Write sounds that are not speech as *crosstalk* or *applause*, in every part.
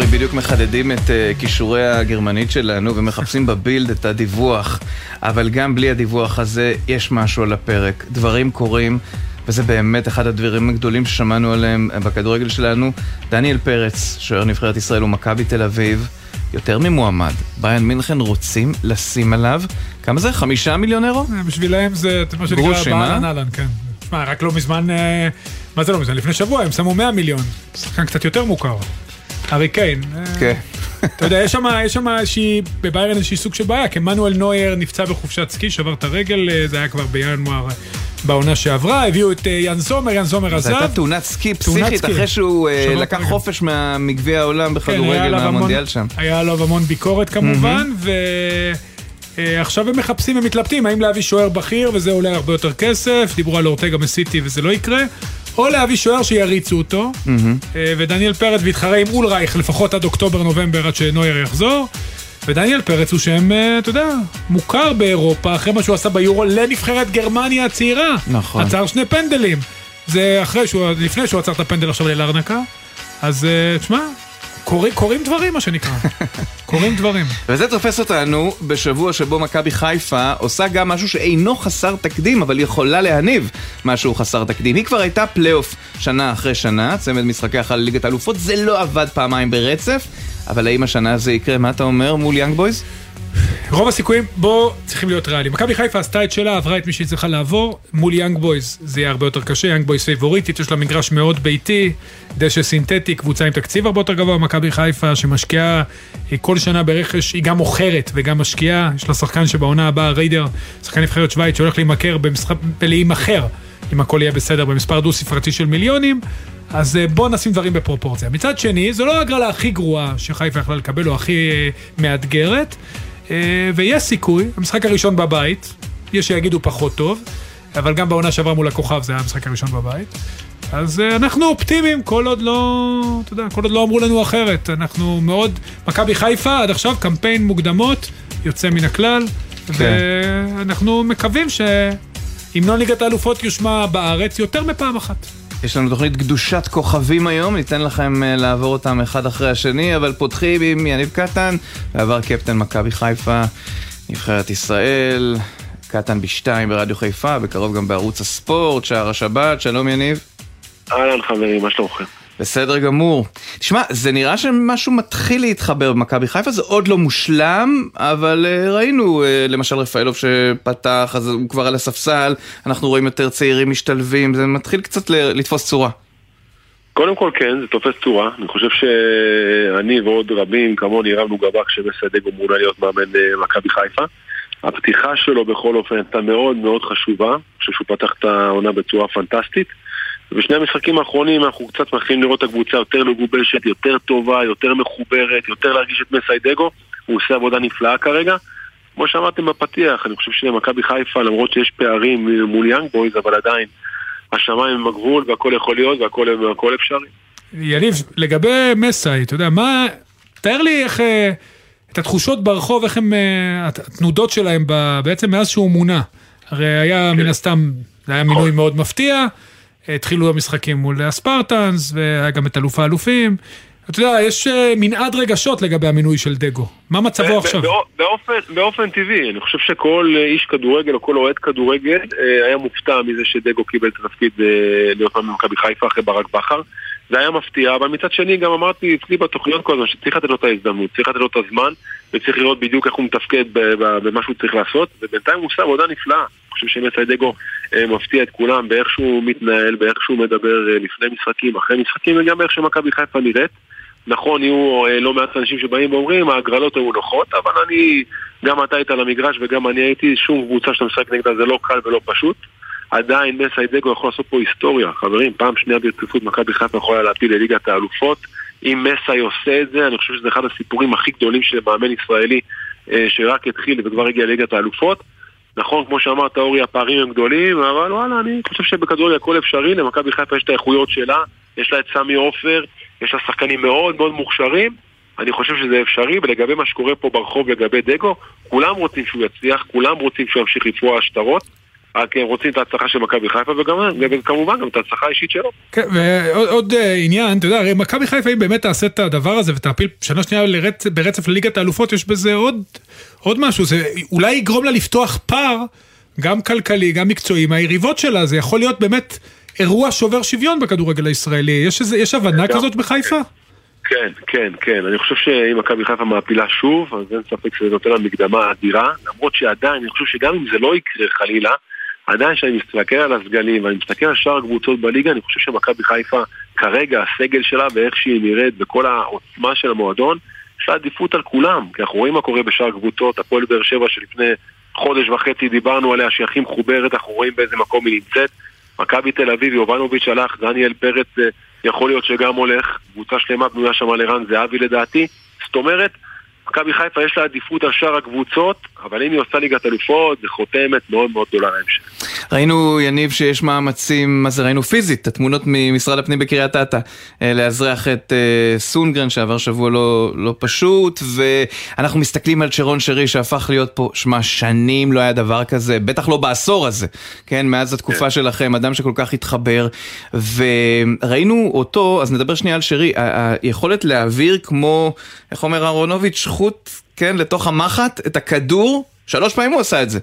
ואורי בדיוק מחדדים את uh, כישורי הגרמנית שלנו ומחפשים בבילד את הדיווח, אבל גם בלי הדיווח הזה יש משהו על הפרק. דברים קורים, וזה באמת אחד הדברים הגדולים ששמענו עליהם בכדורגל שלנו. דניאל פרץ, שוער נבחרת ישראל ומכבי תל אביב, יותר ממועמד. ביין מינכן רוצים לשים עליו, כמה זה? חמישה מיליון אירו? בשבילם זה מה שנקרא גרושים, אה? אהלן, כן. תשמע, רק לא מזמן, אה, מה זה לא מזמן? לפני שבוע הם שמו 100 מיליון. שחקן קצת יותר מוכר. הארי קיין. אה, כן. אתה יודע, יש שם, איזושהי, בביירן איזושהי סוג של בעיה, כי מנואל נוייר נפצע בחופשת סקי, שבר את הרגל, אה, זה היה כבר בינואר אה, בעונה שעברה, הביאו את אה, יאן זומר, יאן זומר זו עזב. הייתה תאונת סקי פסיכית. אחרי שהוא אה, לקח הרגל. חופש מגביע העולם כן, בכדורגל מהמונדיאל שם. היה עליו המון ביקורת כמובן, ועכשיו הם מחפשים ומתלבטים האם להביא שוער בכיר וזה עולה הרבה יותר כסף, דיברו על אורטגה מסיטי וזה לא יקרה, או להביא שוער שיריצו אותו, אה, ודניאל פרץ ויתחרה עם אולרייך לפחות עד אוקטובר-נובמבר עד שנויר יחזור. ודניאל פרץ הוא שם, אה, אתה יודע, מוכר באירופה, אחרי מה שהוא עשה ביורו לנבחרת גרמניה הצעירה. נכון. עצר שני פנדלים. זה אחרי שהוא, לפני שהוא עצר את הפנדל עכשיו ללרנקה. אז אה, תשמע, קורים, קורים דברים מה שנקרא. *laughs* קורים דברים. וזה תופס אותנו בשבוע שבו מכבי חיפה עושה גם משהו שאינו חסר תקדים, אבל יכולה להניב משהו חסר תקדים. היא כבר הייתה פלייאוף שנה אחרי שנה, צמד משחקי החל ליגת האלופות, זה לא עבד פעמיים ברצף, אבל האם השנה זה יקרה? מה אתה אומר מול יאנג בויז? רוב הסיכויים, בוא, צריכים להיות ריאליים. מכבי חיפה עשתה את שלה, עברה את מי שהיא צריכה לעבור, מול יאנג בויז זה יהיה הרבה יותר קשה, יאנג בויז פייבוריטית, יש לה מגרש מאוד ביתי, דשא סינתטי, קבוצה עם תקציב הרבה יותר גבוה, מכבי חיפה שמשקיעה כל שנה ברכש, היא גם מוכרת וגם משקיעה, יש לה שחקן שבעונה הבאה, ריידר, שחקן נבחרת שווייץ שהולך להימכר ולהימכר, אם הכל יהיה בסדר, במספר דו ספרתי של מיליונים. אז אה, בוא נשים דברים בפרופורציה. מצד שני, זו לא ההגרלה הכי גרועה שחיפה יכלה לקבל, או הכי אה, מאתגרת. אה, ויש סיכוי, המשחק הראשון בבית, יש שיגידו פחות טוב, אבל גם בעונה שעברה מול הכוכב זה היה המשחק הראשון בבית. אז אה, אנחנו אופטימיים, כל עוד לא, אתה יודע, כל עוד לא אמרו לנו אחרת. אנחנו מאוד, מכבי חיפה עד עכשיו קמפיין מוקדמות, יוצא מן הכלל, ואנחנו מקווים שהמנון ליגת האלופות יושמע בארץ יותר מפעם אחת. יש לנו תוכנית קדושת כוכבים היום, ניתן לכם אה, לעבור אותם אחד אחרי השני, אבל פותחים עם יניב קטן, בעבר קפטן מכבי חיפה, נבחרת ישראל, קטן בשתיים ברדיו חיפה, בקרוב גם בערוץ הספורט, שער השבת, שלום יניב. אהלן חברים, מה שלומכם? בסדר גמור. תשמע, זה נראה שמשהו מתחיל להתחבר במכבי חיפה, זה עוד לא מושלם, אבל uh, ראינו, uh, למשל רפאלוב שפתח, אז הוא כבר על הספסל, אנחנו רואים יותר צעירים משתלבים, זה מתחיל קצת לתפוס צורה. קודם כל כן, זה תופס צורה. אני חושב שאני ועוד רבים כמוני הרמנו גבה כשמסיידגו מונה להיות מאמן אה, מכבי חיפה. הפתיחה שלו בכל אופן הייתה מאוד מאוד חשובה. אני חושב שהוא פתח את העונה בצורה פנטסטית. ובשני המשחקים האחרונים אנחנו קצת מתחילים לראות את הקבוצה יותר מגובשת, יותר טובה, יותר מחוברת, יותר להרגיש את מסיידגו. הוא עושה עבודה נפלאה כרגע. כמו שאמרתם בפתיח, אני חושב שלמכבי חיפה, למרות שיש פערים מול יאנג בויז, אבל עדיין השמיים הם הגבול והכל יכול להיות והכל והכל אפשרי. יניב, לגבי מסאי, אתה יודע, מה... תאר לי איך... אה, את התחושות ברחוב, איך הם... אה, התנודות שלהם בעצם מאז שהוא מונה. הרי היה מן הסתם, זה היה מינוי מאוד מפתיע, התחילו המשחקים מול הספרטנס, והיה גם את אלוף האלופים. אתה יודע, יש אה, מנעד רגשות לגבי המינוי של דגו. מה מצבו עכשיו? בא- באופן, באופן טבעי, אני חושב שכל איש כדורגל או כל אוהד כדורגל אה, היה מופתע מזה שדגו קיבל את התפקיד אה, להיות מאמן במכבי חיפה אחרי ברק בכר. זה היה מפתיע, אבל מצד שני גם אמרתי אצלי בתוכניות כל הזמן שצריך לתת לו את ההזדמנות, צריך לתת לו את הזמן וצריך לראות בדיוק איך הוא מתפקד במה שהוא צריך לעשות ובינתיים הוא עושה עבודה נפלאה. אני חושב שמסיידגו אה, מפתיע את כולם באיך שהוא מתנהל, באיך שהוא מדבר אה, לפני משחקים, אחרי משחקים וגם באיך שמכבי חיפה נראית. נכון, יהיו אה, לא מעט אנשים שבאים ואומרים, ההגרלות היו נוחות, אבל אני, גם אתה היית על המגרש וגם אני הייתי, שום קבוצה שאתה משחק נגדה זה לא קל ולא פשוט. עדיין מסיידגו יכול לעשות פה היסטוריה, חברים, פעם שנייה ברציפות מכבי חיפה יכולה להפיל לליגת האלופות. אם מסי עושה את זה, אני חושב שזה אחד הסיפורים הכי גדולים של מאמן ישראלי אה, שרק התחיל וכבר הגיע לליגת האלופות. נכון, כמו שאמרת, אורי, הפערים הם גדולים, אבל וואלה, אני חושב שבכדורגל הכל אפשרי, למכבי חיפה יש את האיכויות שלה, יש לה את סמי עופר, יש לה שחקנים מאוד מאוד מוכשרים, אני חושב שזה אפשרי, ולגבי מה שקורה פה ברחוב לגבי דגו, כולם רוצים שהוא יצליח, כולם רוצים שהוא ימשיך לפרוע שטרות, רק הם רוצים את ההצלחה של מכבי חיפה וכמובן גם את ההצלחה האישית שלו. כן, ועוד אה, עניין, אתה יודע, הרי מכבי חיפה אם באמת תעשה את הדבר הזה ותעפיל שנה שנייה לרצ, ברצף לליגת האלופות, יש בזה עוד, עוד משהו, זה אולי יגרום לה לפתוח פער, גם כלכלי, גם מקצועי, מהיריבות שלה, זה יכול להיות באמת אירוע שובר שוויון בכדורגל הישראלי, יש, איזה, יש הבנה כזאת בחיפה? כן, כן, כן. אני חושב שאם מכבי חיפה מעפילה שוב, אז אין ספק שזה נותן לה מקדמה אדירה, למרות שעדיין, אני חושב שגם אם זה לא יקרה חלילה, עדיין כשאני מסתכל על הסגלים ואני מסתכל על שאר הקבוצות בליגה, אני חושב שמכבי חיפה כרגע, הסגל שלה ואיך שהיא נראית וכל העוצמה של המועדון, יש לה עדיפות על כולם, כי אנחנו רואים מה קורה בשאר הקבוצות, הפועל באר שבע שלפני חודש וחצי דיברנו עליה שהיא הכי מחוברת, אנחנו רואים באיזה מקום היא נמצאת. מכבי תל אביב, יובנוביץ' הלך, דניאל פרץ אה, יכול להיות שגם הולך, קבוצה שלמה בנויה שם על ערן זהבי לדעתי. זאת אומרת, מכבי חיפה יש לה עדיפות על שאר הקבוצות, אבל אם היא עושה ליגת אלופות, זה חותמת מאוד מאוד גדולה להמשך. ראינו, יניב, שיש מאמצים, מה זה ראינו פיזית, התמונות ממשרד הפנים בקריית אתא, אה, לאזרח את uh, סונגרן שעבר שבוע לא, לא פשוט, ואנחנו מסתכלים על שרון שרי שהפך להיות פה, שמע, שנים לא היה דבר כזה, בטח לא בעשור הזה, כן, מאז התקופה כן. שלכם, אדם שכל כך התחבר, וראינו אותו, אז נדבר שנייה על שרי, היכולת להעביר כמו, איך אומר אהרונוביץ', חוט, כן, לתוך המחט, את הכדור, שלוש פעמים הוא עשה את זה.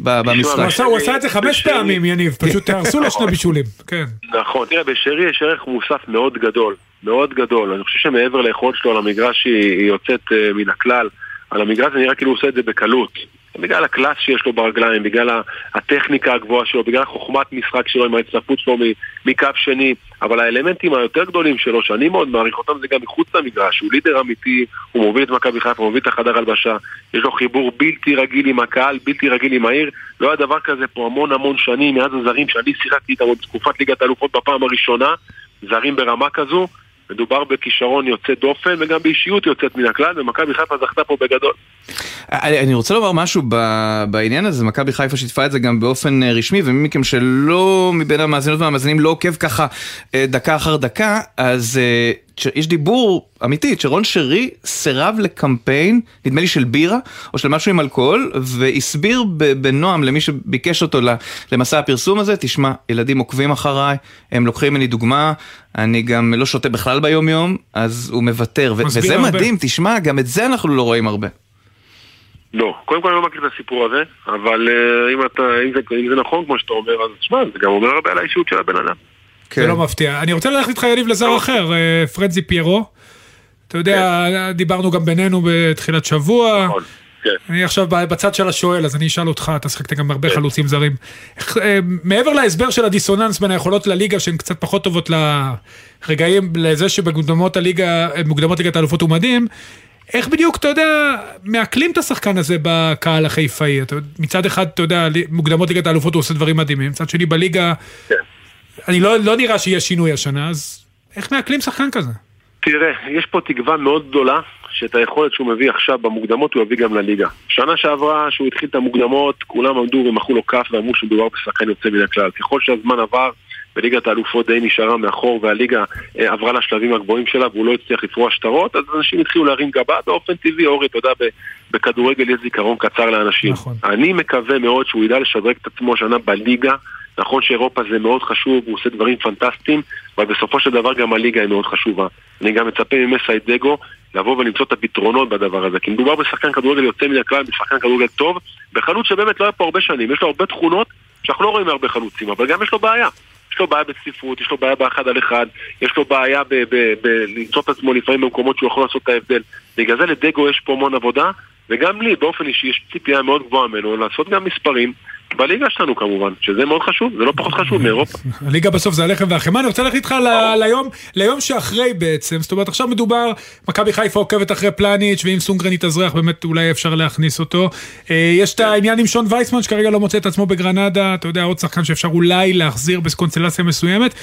במשחק. הוא עשה את זה חמש פעמים, יניב, פשוט תהרסו לו שני בישולים. כן. נכון, תראה, בשרי יש ערך מוסף מאוד גדול, מאוד גדול. אני חושב שמעבר ליכולת שלו על המגרש היא יוצאת אה, מן הכלל. על המגרש זה נראה כאילו הוא עושה את זה בקלות. בגלל הקלאס שיש לו ברגליים, בגלל הטכניקה הגבוהה שלו, בגלל החוכמת משחק שלו עם ההצטרפות שלו מקו שני, אבל האלמנטים היותר גדולים שלו, שאני מאוד מעריך אותם, זה גם מחוץ למגרש, הוא לידר אמיתי, הוא מוביל את מכבי חיפה, הוא מוביל את החדר הלבשה, יש לו חיבור בלתי רגיל עם הקהל, בלתי רגיל עם העיר, לא היה דבר כזה פה המון המון שנים, מאז הזרים שאני שיחקתי איתם בתקופת ליגת האלופות בפעם הראשונה, זרים ברמה כזו, מדובר בכישרון יוצא דופן וגם באישיות יוצאת מן הכלל, ומכבי חיפה זכתה פה בגדול. אני רוצה לומר משהו בעניין הזה, מכבי חיפה שיתפה את זה גם באופן אה, רשמי, ומי מכם שלא מבין המאזינות והמאזינים לא עוקב ככה אה, דקה אחר דקה, אז אה, יש דיבור אמיתי, שרון שרי סירב לקמפיין, נדמה לי של בירה, או של משהו עם אלכוהול, והסביר בנועם למי שביקש אותו למסע הפרסום הזה, תשמע, ילדים עוקבים אחריי, הם לוקחים ממני דוגמה, אני גם לא שותה בכלל ביום יום, אז הוא מוותר, וזה הרבה. מדהים, תשמע, גם את זה אנחנו לא רואים הרבה. לא, קודם כל אני לא מכיר את הסיפור הזה, אבל uh, אם, אתה, אם, זה, אם זה נכון כמו שאתה אומר, אז תשמע, זה גם אומר הרבה על האישיות של הבן אדם. כן. זה לא מפתיע. אני רוצה ללכת איתך יניב לזר. אחר, אה, פרנזי פיירו. אתה יודע, כן. דיברנו גם בינינו בתחילת שבוע. נכון. כן. אני עכשיו בצד של השואל, אז אני אשאל אותך, אתה שחקת גם הרבה כן. חלוצים זרים. אה, מעבר להסבר של הדיסוננס בין היכולות לליגה, שהן קצת פחות טובות לרגעים, לזה שבמוקדמות הליגה, מוקדמות ליגת האלופות הוא מדהים, איך בדיוק, אתה יודע, מעכלים את השחקן הזה בקהל החיפאי? מצד אחד, אתה יודע, מוקדמות ליגת האלופות הוא עושה דברים מדהימים, מצד שני בליגה, כן. אני לא, לא נראה שיהיה שינוי השנה, אז איך מעכלים שחקן כזה? תראה, יש פה תקווה מאוד גדולה שאת היכולת שהוא מביא עכשיו במוקדמות הוא יביא גם לליגה. שנה שעברה, שהוא התחיל את המוקדמות, כולם עמדו ומחאו לו כף ואמרו שמדובר בשחקן יוצא מן הכלל. ככל שהזמן עבר, וליגת האלופות די נשארה מאחור והליגה אה, עברה לשלבים הגבוהים שלה והוא לא הצליח לפרוע שטרות, אז אנשים התחילו להרים גבה באופן טבעי, אורי, אתה יודע, בכדורגל יש זיכרון קצר לאנשים. נכון. אני מקווה מאוד שהוא ידע לשדרג את עצמו השנה בליגה. נכון שאירופה זה מאוד חשוב, הוא עושה דברים פנטסטיים, אבל בסופו של דבר גם הליגה היא מאוד חשובה. אני גם מצפה ממסיידגו לבוא ולמצוא את הפתרונות בדבר הזה, כי מדובר בשחקן כדורגל יוצא מן הכלל, בשחקן כדורגל טוב, בחלוץ שבאמת לא היה פה הרבה שנים, יש לו הרבה תכונות שאנחנו לא רואים מהרבה חלוצים, אבל גם יש לו בעיה. יש לו בעיה בצפיפות, יש לו בעיה באחד על אחד, יש לו בעיה בלמצוא את עצמו לפעמים במקומות שהוא יכול לעשות את ההבדל. בגלל זה לדגו יש פה המון עבודה, וגם לי באופן אישי יש ציפייה מאוד גבוהה ממנו לעשות גם מספרים. בליגה שלנו כמובן, שזה מאוד חשוב, זה לא פחות חשוב מאירופה. הליגה בסוף זה הלחם והחמאה, אני רוצה ללכת איתך ליום, שאחרי בעצם, זאת אומרת עכשיו מדובר, מכבי חיפה עוקבת אחרי פלניץ' ואם סונגרן יתאזרח באמת אולי אפשר להכניס אותו. אה, יש את העניין עם שון וייסמן שכרגע לא מוצא את עצמו בגרנדה, אתה יודע עוד שחקן שאפשר אולי להחזיר בקונסטלציה מסוימת.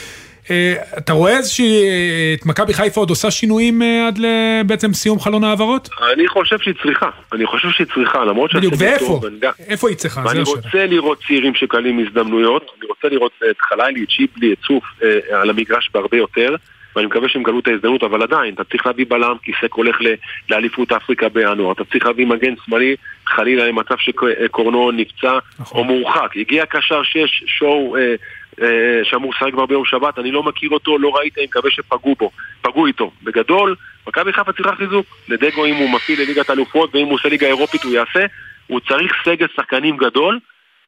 אה, אתה רואה איזושהי, אה, את מכבי חיפה עוד עושה שינויים אה, עד בעצם סיום חלון העברות? אני חושב שהיא צריכה, אני חושב שהיא צריכה, למרות בדיוק, ואיפה? איפה היא צריכה? אני רוצה לראות צעירים שקלים הזדמנויות, אני רוצה לראות את חלילי, את שיבלי, את צוף על המגרש בהרבה יותר. ואני מקווה שהם יקבלו את ההזדמנות, אבל עדיין, אתה צריך להביא בלם, כי סק הולך לאליפות אפריקה בינואר, אתה צריך להביא מגן שמאלי, חלילה למצב שקורנו נפצע נכון. או מורחק. הגיע קשר שש, שואו אה, שאמור לשחק כבר ביום שבת, אני לא מכיר אותו, לא ראיתי, אני מקווה שפגעו בו, פגעו איתו. בגדול, מכבי חיפה צריכה חיזוק. לדגו אם הוא מפעיל לליגת האלופות ואם הוא עושה ליגה אירופית הוא יעשה, הוא צריך סגל שחקנים גדול.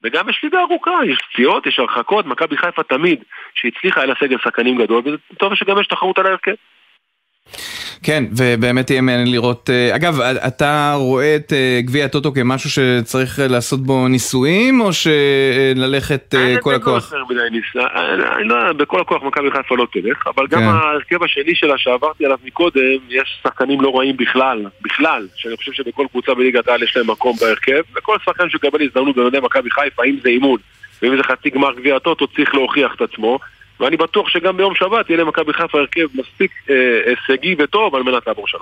וגם יש ליגה ארוכה, יש פציעות, יש הרחקות, מכבי חיפה תמיד, שהצליחה היה לה סגל שחקנים גדול, וטוב שגם יש תחרות על ההרכב. כן, ובאמת יהיה מעניין לראות, אה, אגב, אתה רואה את אה, גביע הטוטו כמשהו שצריך לעשות בו ניסויים, או שללכת אה, כל הכוח? לא, בכל הכוח מכבי חיפה לא תלך, אבל גם כן. ההרכב השני שלה שעברתי עליו מקודם, יש שחקנים לא רעים בכלל, בכלל, שאני חושב שבכל קבוצה בליגת העל יש להם מקום בהרכב, וכל שחקן שיקבל הזדמנות במדי מכבי חיפה, אם זה אימון, ואם זה חצי גמר גביע הטוטו, צריך להוכיח את עצמו. ואני בטוח שגם ביום שבת יהיה למכבי חיפה הרכב מספיק אה, הישגי וטוב על מנת לעבור שלב.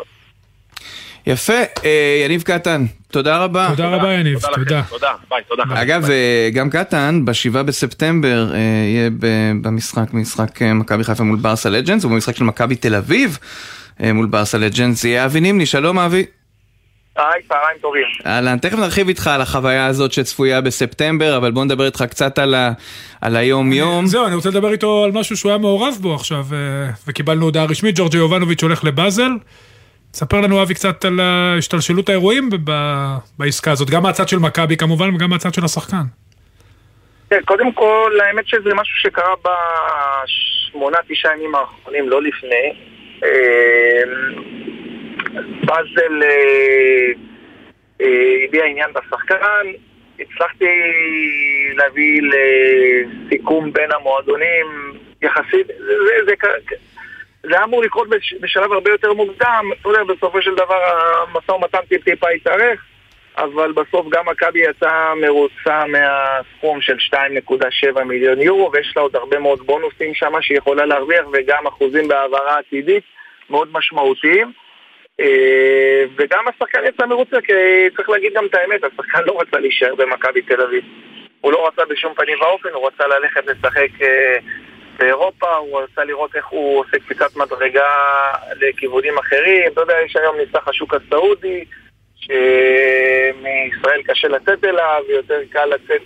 יפה, אה, יניב קטן, תודה רבה. תודה רבה יניב, תודה. תודה, ביי, תודה. אגב, אה, גם קטן, בשבעה בספטמבר יהיה במשחק, משחק מכבי חיפה מול ברסה לג'נדס, ובמשחק של מכבי תל אביב מול ברסה לג'נדס יהיה אבי נימני, שלום אבי. היי, צהריים טובים. אהלן, תכף נרחיב איתך על החוויה הזאת שצפויה בספטמבר, אבל בוא נדבר איתך קצת על, ה, על היום-יום. זהו, אני רוצה לדבר איתו על משהו שהוא היה מעורב בו עכשיו, אה, וקיבלנו הודעה רשמית, ג'ורג'י יובנוביץ' הולך לבאזל. ספר לנו אבי קצת על השתלשלות האירועים ב- בעסקה הזאת, גם מהצד של מכבי כמובן, וגם מהצד של השחקן. כן, קודם כל, האמת שזה משהו שקרה בשמונה, תשעה ימים האחרונים, לא לפני. אה, באזל אה, אה, הביע עניין בשחקן, הצלחתי להביא לסיכום בין המועדונים יחסית, זה, זה, זה, זה היה אמור לקרות בשלב הרבה יותר מוקדם, אתה יודע, בסופו של דבר המשא ומתן טיפ-טיפה התארך, אבל בסוף גם מכבי יצאה מרוצה מהסכום של 2.7 מיליון יורו, ויש לה עוד הרבה מאוד בונוסים שם שהיא יכולה להרוויח, וגם אחוזים בהעברה עתידית מאוד משמעותיים. אה, וגם השחקן יצא מרוצה, כי צריך להגיד גם את האמת, השחקן לא רצה להישאר במכבי תל אביב. הוא לא רצה בשום פנים ואופן, הוא רצה ללכת לשחק אה, באירופה, הוא רצה לראות איך הוא עושה קפיצת מדרגה לכיוונים אחרים. אתה יודע, יש היום נפתח השוק הסעודי, שמישראל קשה לצאת אליו, ויותר קל לצאת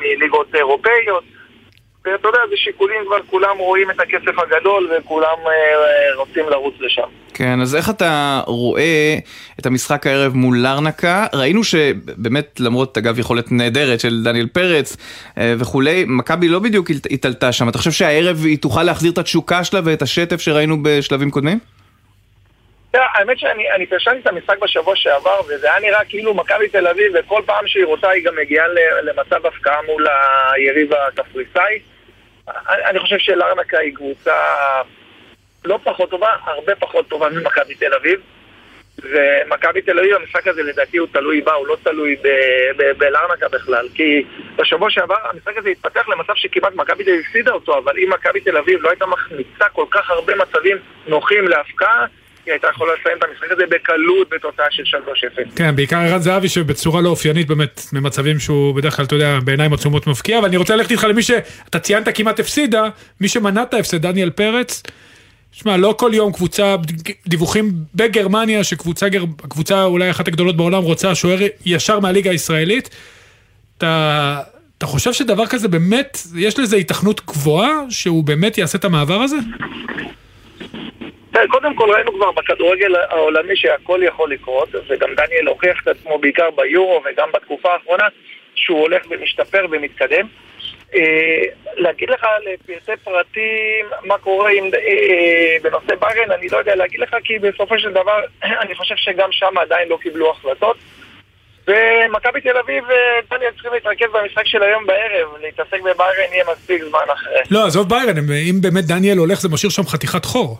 מליגות אירופאיות. ואתה יודע, זה שיקולים כבר, כולם רואים את הכסף הגדול וכולם אה, רוצים לרוץ לשם. כן, אז איך אתה רואה את המשחק הערב מול לרנקה? ראינו שבאמת, למרות, אגב, יכולת נהדרת של דניאל פרץ אה, וכולי, מכבי לא בדיוק התעלתה שם. אתה חושב שהערב היא תוכל להחזיר את התשוקה שלה ואת השטף שראינו בשלבים קודמים? האמת שאני פרשנתי את המשחק בשבוע שעבר, וזה היה נראה כאילו מכבי תל אביב, וכל פעם שהיא רוצה היא גם מגיעה למצב הפקעה מול היריב הקפריסאי. אני חושב שלארנקה היא קבוצה לא פחות טובה, הרבה פחות טובה ממכבי תל אביב. ומכבי תל אביב, המשחק הזה לדעתי הוא תלוי בה, הוא לא תלוי בלארנקה בכלל. כי בשבוע שעבר המשחק הזה התפתח למצב שכמעט מכבי תל אביב הפסידה אותו, אבל אם מכבי תל אביב לא הייתה מחמיצה כל כך הרבה מצבים נוחים להפקעה, היא הייתה יכולה לסיים את המשחק הזה בקלות בתוצאה של 3-0. כן, בעיקר ערן זהבי שבצורה לא אופיינית באמת, ממצבים שהוא בדרך כלל, אתה יודע, בעיניים עצומות מבקיע, אבל אני רוצה ללכת איתך למי שאתה ציינת כמעט הפסידה, מי שמנע את ההפסד, דניאל פרץ. שמע, לא כל יום קבוצה, דיווחים בגרמניה, שקבוצה קבוצה אולי אחת הגדולות בעולם רוצה שוער ישר מהליגה הישראלית. אתה, אתה חושב שדבר כזה באמת, יש לזה התכנות גבוהה, שהוא באמת יעשה את המעבר הזה? קודם כל ראינו כבר בכדורגל העולמי שהכל יכול לקרות, וגם דניאל הוכיח את עצמו בעיקר ביורו וגם בתקופה האחרונה שהוא הולך ומשתפר ומתקדם. אה, להגיד לך לפרטי פרטים מה קורה עם, אה, אה, בנושא ביירן, אני לא יודע להגיד לך כי בסופו של דבר *clears throat* אני חושב שגם שם עדיין לא קיבלו החלטות. ומכבי תל אביב, דניאל צריכים להתרכז במשחק של היום בערב, להתעסק בביירן יהיה מספיק זמן אחרי. לא, עזוב ביירן, אם באמת דניאל הולך זה משאיר שם חתיכת חור.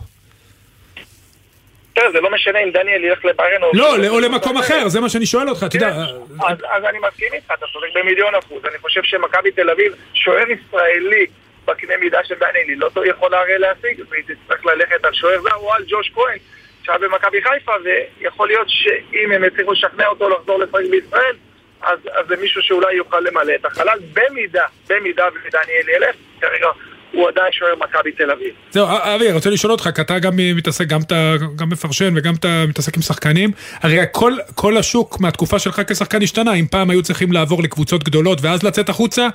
זה לא משנה אם דניאל ילך לביירן או... לא, או למקום אחר, זה מה שאני שואל אותך, אתה יודע. כן, אז אני מסכים איתך, אתה צודק במיליון אחוז. אני חושב שמכבי תל אביב, שוער ישראלי בקנה מידה של דניאל, היא לא יכולה הרי להשיג, והיא תצטרך ללכת על שוער זר או על ג'וש כהן, שהיה במכבי חיפה, ויכול להיות שאם הם יצליחו לשכנע אותו לחזור לשחק בישראל, אז זה מישהו שאולי יוכל למלא את החלל, במידה, במידה ודניאל ילך, כרגע הוא עדיין שוער מכבי תל אביב. זהו, אבי, רוצה לשאול אותך, כי אתה גם מתעסק, גם, אתה, גם מפרשן וגם אתה מתעסק עם שחקנים, הרי כל, כל השוק מהתקופה שלך כשחקן השתנה, אם פעם היו צריכים לעבור לקבוצות גדולות ואז לצאת החוצה,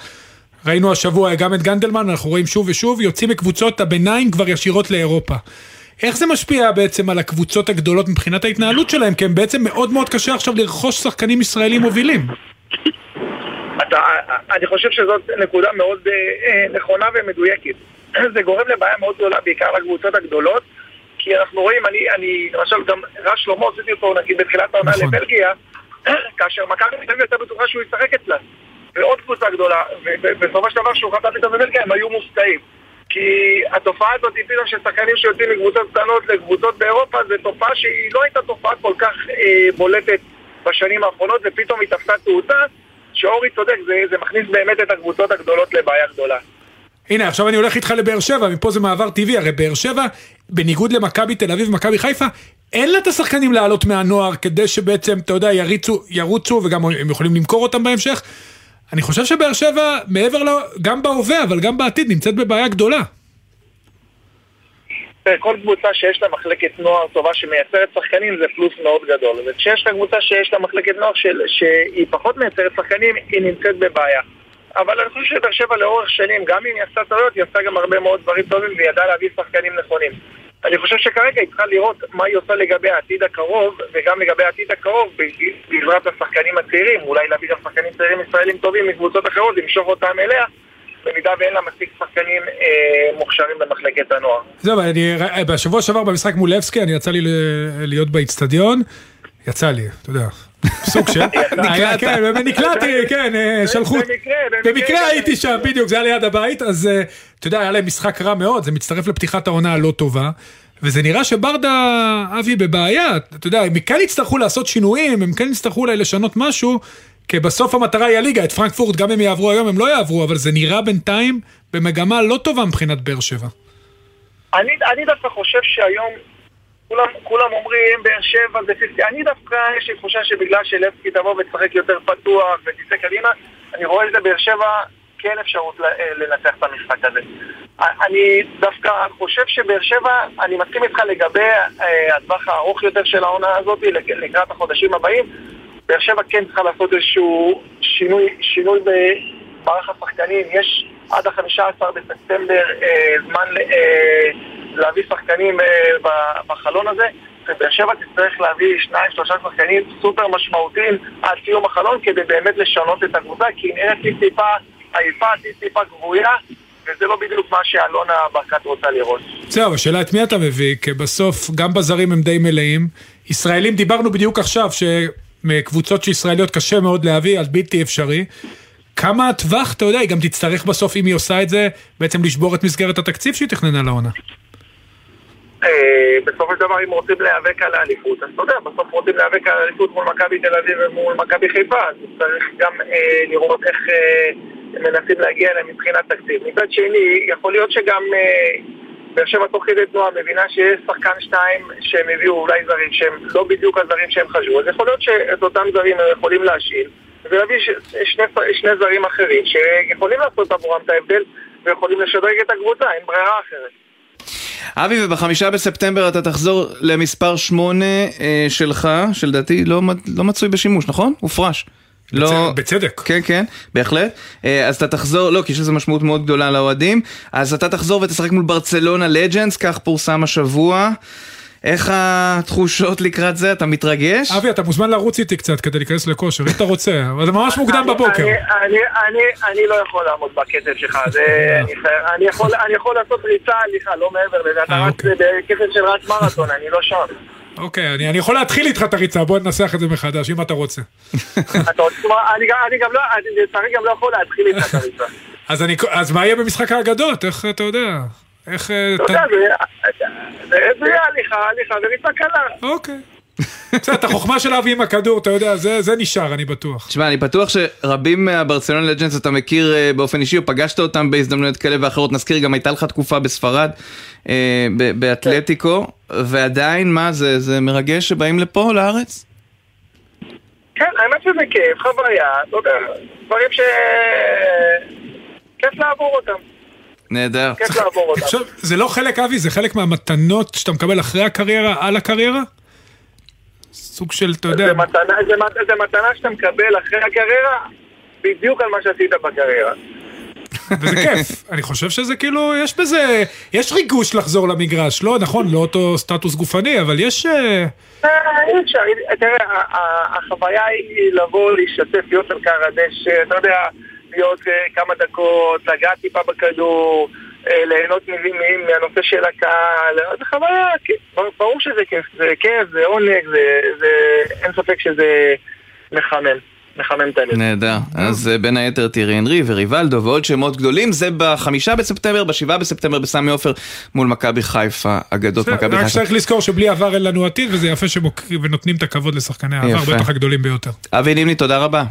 ראינו השבוע גם את גנדלמן, אנחנו רואים שוב ושוב, יוצאים מקבוצות הביניים כבר ישירות לאירופה. איך זה משפיע בעצם על הקבוצות הגדולות מבחינת ההתנהלות שלהם? כי הם בעצם מאוד מאוד קשה עכשיו לרכוש שחקנים ישראלים מובילים. אתה, אני חושב שזאת נקודה מאוד אה, אה נכונה ומדויקת. *clears throat* זה גורם לבעיה מאוד גדולה, בעיקר לקבוצות הגדולות, כי אנחנו רואים, אני, אני למשל גם רז שלמה עשיתי אותו נגיד בתחילת העונה נכון. לבלגיה, *clears throat* כאשר מכבי תל אביב הייתה בטוחה שהוא ישחק אצלה. ועוד קבוצה גדולה, ובסופו של דבר שהוא חטא פתאום בבלגיה הם היו מופתעים. כי התופעה הזאת פתאום של שחקנים שיוצאים מקבוצות קטנות לקבוצות באירופה, זו תופעה שהיא לא הייתה תופעה כל כך אה, בולטת בשנים האחרונות, ופתאום היא תפסה תאוצה, שאורי צודק, זה, זה מכניס באמת את הקבוצות הגדולות לבעיה גדולה. הנה, עכשיו אני הולך איתך לבאר שבע, מפה זה מעבר טבעי, הרי באר שבע, בניגוד למכבי תל אביב ומכבי חיפה, אין לה את השחקנים לעלות מהנוער כדי שבעצם, אתה יודע, יריצו, ירוצו וגם הם יכולים למכור אותם בהמשך. אני חושב שבאר שבע, מעבר ל... גם בהווה, אבל גם בעתיד, נמצאת בבעיה גדולה. כל קבוצה שיש לה מחלקת נוער טובה שמייצרת שחקנים זה פלוס מאוד גדול. וכשיש לה קבוצה שיש לה מחלקת נוער של, שהיא פחות מייצרת שחקנים, היא נמצאת בבעיה. אבל אני חושב שבאר שבע לאורך שנים, גם אם היא עשתה טעויות, היא עשתה גם הרבה מאוד דברים טובים והיא ידעה להביא שחקנים נכונים. אני חושב שכרגע היא צריכה לראות מה היא עושה לגבי העתיד הקרוב, וגם לגבי העתיד הקרוב בעזרת השחקנים הצעירים, אולי להביא גם שחקנים צעירים ישראלים טובים מקבוצות אחרות, למשוך אותם אליה. במידה ואין לה מספיק שחקנים אה, מוכשרים במחלקת הנוער. זהו, אני, בשבוע שעבר במשחק מול לבסקי, אני יצא לי להיות באיצטדיון, יצא לי, אתה יודע, *laughs* סוג של, נקלעת, כן, נקלעתי, כן, אה, שלחו, במקרה הייתי שם, בדיוק, זה היה ליד הבית, אז אה, אתה יודע, היה להם משחק רע מאוד, זה מצטרף לפתיחת העונה הלא טובה. וזה נראה שברדה, אבי, בבעיה, אתה יודע, הם כן יצטרכו לעשות שינויים, הם כן יצטרכו אולי לשנות משהו, כי בסוף המטרה היא הליגה, את פרנקפורט גם אם יעברו היום הם לא יעברו, אבל זה נראה בינתיים במגמה לא טובה מבחינת באר שבע. אני, אני דווקא חושב שהיום כולם, כולם אומרים באר שבע זה פיפטי. אני דווקא, יש לי תחושה שבגלל שלבסקי תבוא ותשחק יותר פתוח ותצא קדימה, אני רואה את זה באר שבע כן אפשרות לנצח את המשחק הזה. אני דווקא חושב שבאר שבע, אני מסכים איתך לגבי אה, הטווח הארוך יותר של העונה הזאת לקראת החודשים הבאים. באר שבע כן צריכה לעשות איזשהו שינוי, שינוי במערך השחקנים. יש עד ה-15 בספטמבר אה, זמן אה, להביא שחקנים אה, בחלון הזה. ובאר שבע תצטרך להביא שניים, שלושה שחקנים סופר משמעותיים עד סיום החלון כדי באמת לשנות את הקבוצה, כי היא נראית טיפה עייפה, טיפה גבויה, וזה לא בדיוק מה שאלונה ברקת רוצה לראות. זהו, השאלה את מי אתה מביא, כי בסוף גם בזרים הם די מלאים. ישראלים, דיברנו בדיוק עכשיו, שמקבוצות שישראליות קשה מאוד להביא, אז בלתי אפשרי. כמה הטווח, אתה יודע, היא גם תצטרך בסוף, אם היא עושה את זה, בעצם לשבור את מסגרת התקציב שהיא תכננה לעונה. אה, בסופו של דבר אם רוצים להיאבק על האליפות, אז אתה יודע, בסוף רוצים להיאבק על האליפות מול מכבי תל אביב ומול מכבי חיפה, אז צריך גם אה, לראות איך אה, מנסים להגיע אליהם מבחינת תקציב. מצד שני, יכול להיות שגם אה, באר שבע תוך כדי תנועה מבינה שיש שחקן שתיים שהם הביאו אולי זרים שהם לא בדיוק הזרים שהם חשבו, אז יכול להיות שאת אותם זרים הם יכולים להשיל ולהביא שני, שני זרים אחרים שיכולים לעשות עבורם את ההבדל ויכולים לשדרג את הקבוצה, אין ברירה אחרת. אבי, ובחמישה בספטמבר אתה תחזור למספר שמונה אה, שלך, שלדעתי לא, לא מצוי בשימוש, נכון? הופרש. לא... בצדק. כן, כן, בהחלט. אה, אז אתה תחזור, לא, כי יש לזה משמעות מאוד גדולה לאוהדים. אז אתה תחזור ותשחק מול ברצלונה לג'נדס, כך פורסם השבוע. איך התחושות לקראת זה? אתה מתרגש? אבי, אתה מוזמן לרוץ איתי קצת כדי להיכנס לכושר, אם אתה רוצה, אבל זה ממש מוקדם בבוקר. אני לא יכול לעמוד בקצב שלך, אני יכול לעשות ריצה הליכה, לא מעבר לזה, אתה אה, רץ אוקיי. בקצב של רץ מרתון, אני לא שם. אוקיי, אני, אני יכול להתחיל איתך את הריצה, בוא ננסח את זה מחדש, אם אתה רוצה. אני גם לא, לצערי גם לא יכול להתחיל איתך את הריצה. אז מה יהיה במשחק האגדות? איך אתה יודע? איך... אה, אתה יודע, זה יהיה הליכה, הליכה וריצה קלה. אוקיי. בסדר, את החוכמה של אבי עם הכדור, אתה יודע, זה, זה נשאר, אני בטוח. תשמע, אני בטוח שרבים מהברצלון לג'נס אתה מכיר uh, באופן אישי, או פגשת אותם בהזדמנויות כאלה ואחרות, נזכיר, גם הייתה לך תקופה בספרד, uh, באתלטיקו, ועדיין, מה, זה, זה מרגש שבאים לפה, לארץ? כן, האמת שזה כיף, חוויה, אתה יודע, דברים ש... כיף לעבור אותם. נהדר. כיף לעבור אותם. עכשיו, זה לא חלק, אבי, זה חלק מהמתנות שאתה מקבל אחרי הקריירה, על הקריירה? סוג של, אתה יודע, זה מתנה, זה, מת- זה מתנה שאתה מקבל אחרי הקריירה, בדיוק על מה שעשית בקריירה. וזה כיף. *laughs* אני חושב שזה כאילו, יש בזה, יש ריגוש לחזור למגרש, לא, נכון, לא אותו סטטוס גופני, אבל יש... אה, אה, אי אפשר, תראה, החוויה היא לבוא, להשתתף, להיות על קר הדשא, אתה יודע, להיות אה, כמה דקות, לגעת טיפה בכדור, ליהנות מ- מ- מהנושא של הקהל, זה חוויה, כן, ברור שזה כיף, זה כיף, זה עונג, זה, זה, אין ספק שזה מחמם, מחמם את הלב. נהדר. אז אה, בין היתר תירי הנרי וריבלדו ועוד שמות גדולים, זה בחמישה בספטמבר, בשבעה בספטמבר בסמי עופר מול מכבי חיפה, אגדות מכבי רק חיפה. צריך לזכור שבלי עבר אין לנו עתיד, וזה יפה שמוקרים ונותנים את הכבוד לשחקני העבר. בטח הגדולים ביותר. אבי נימני, תודה רבה.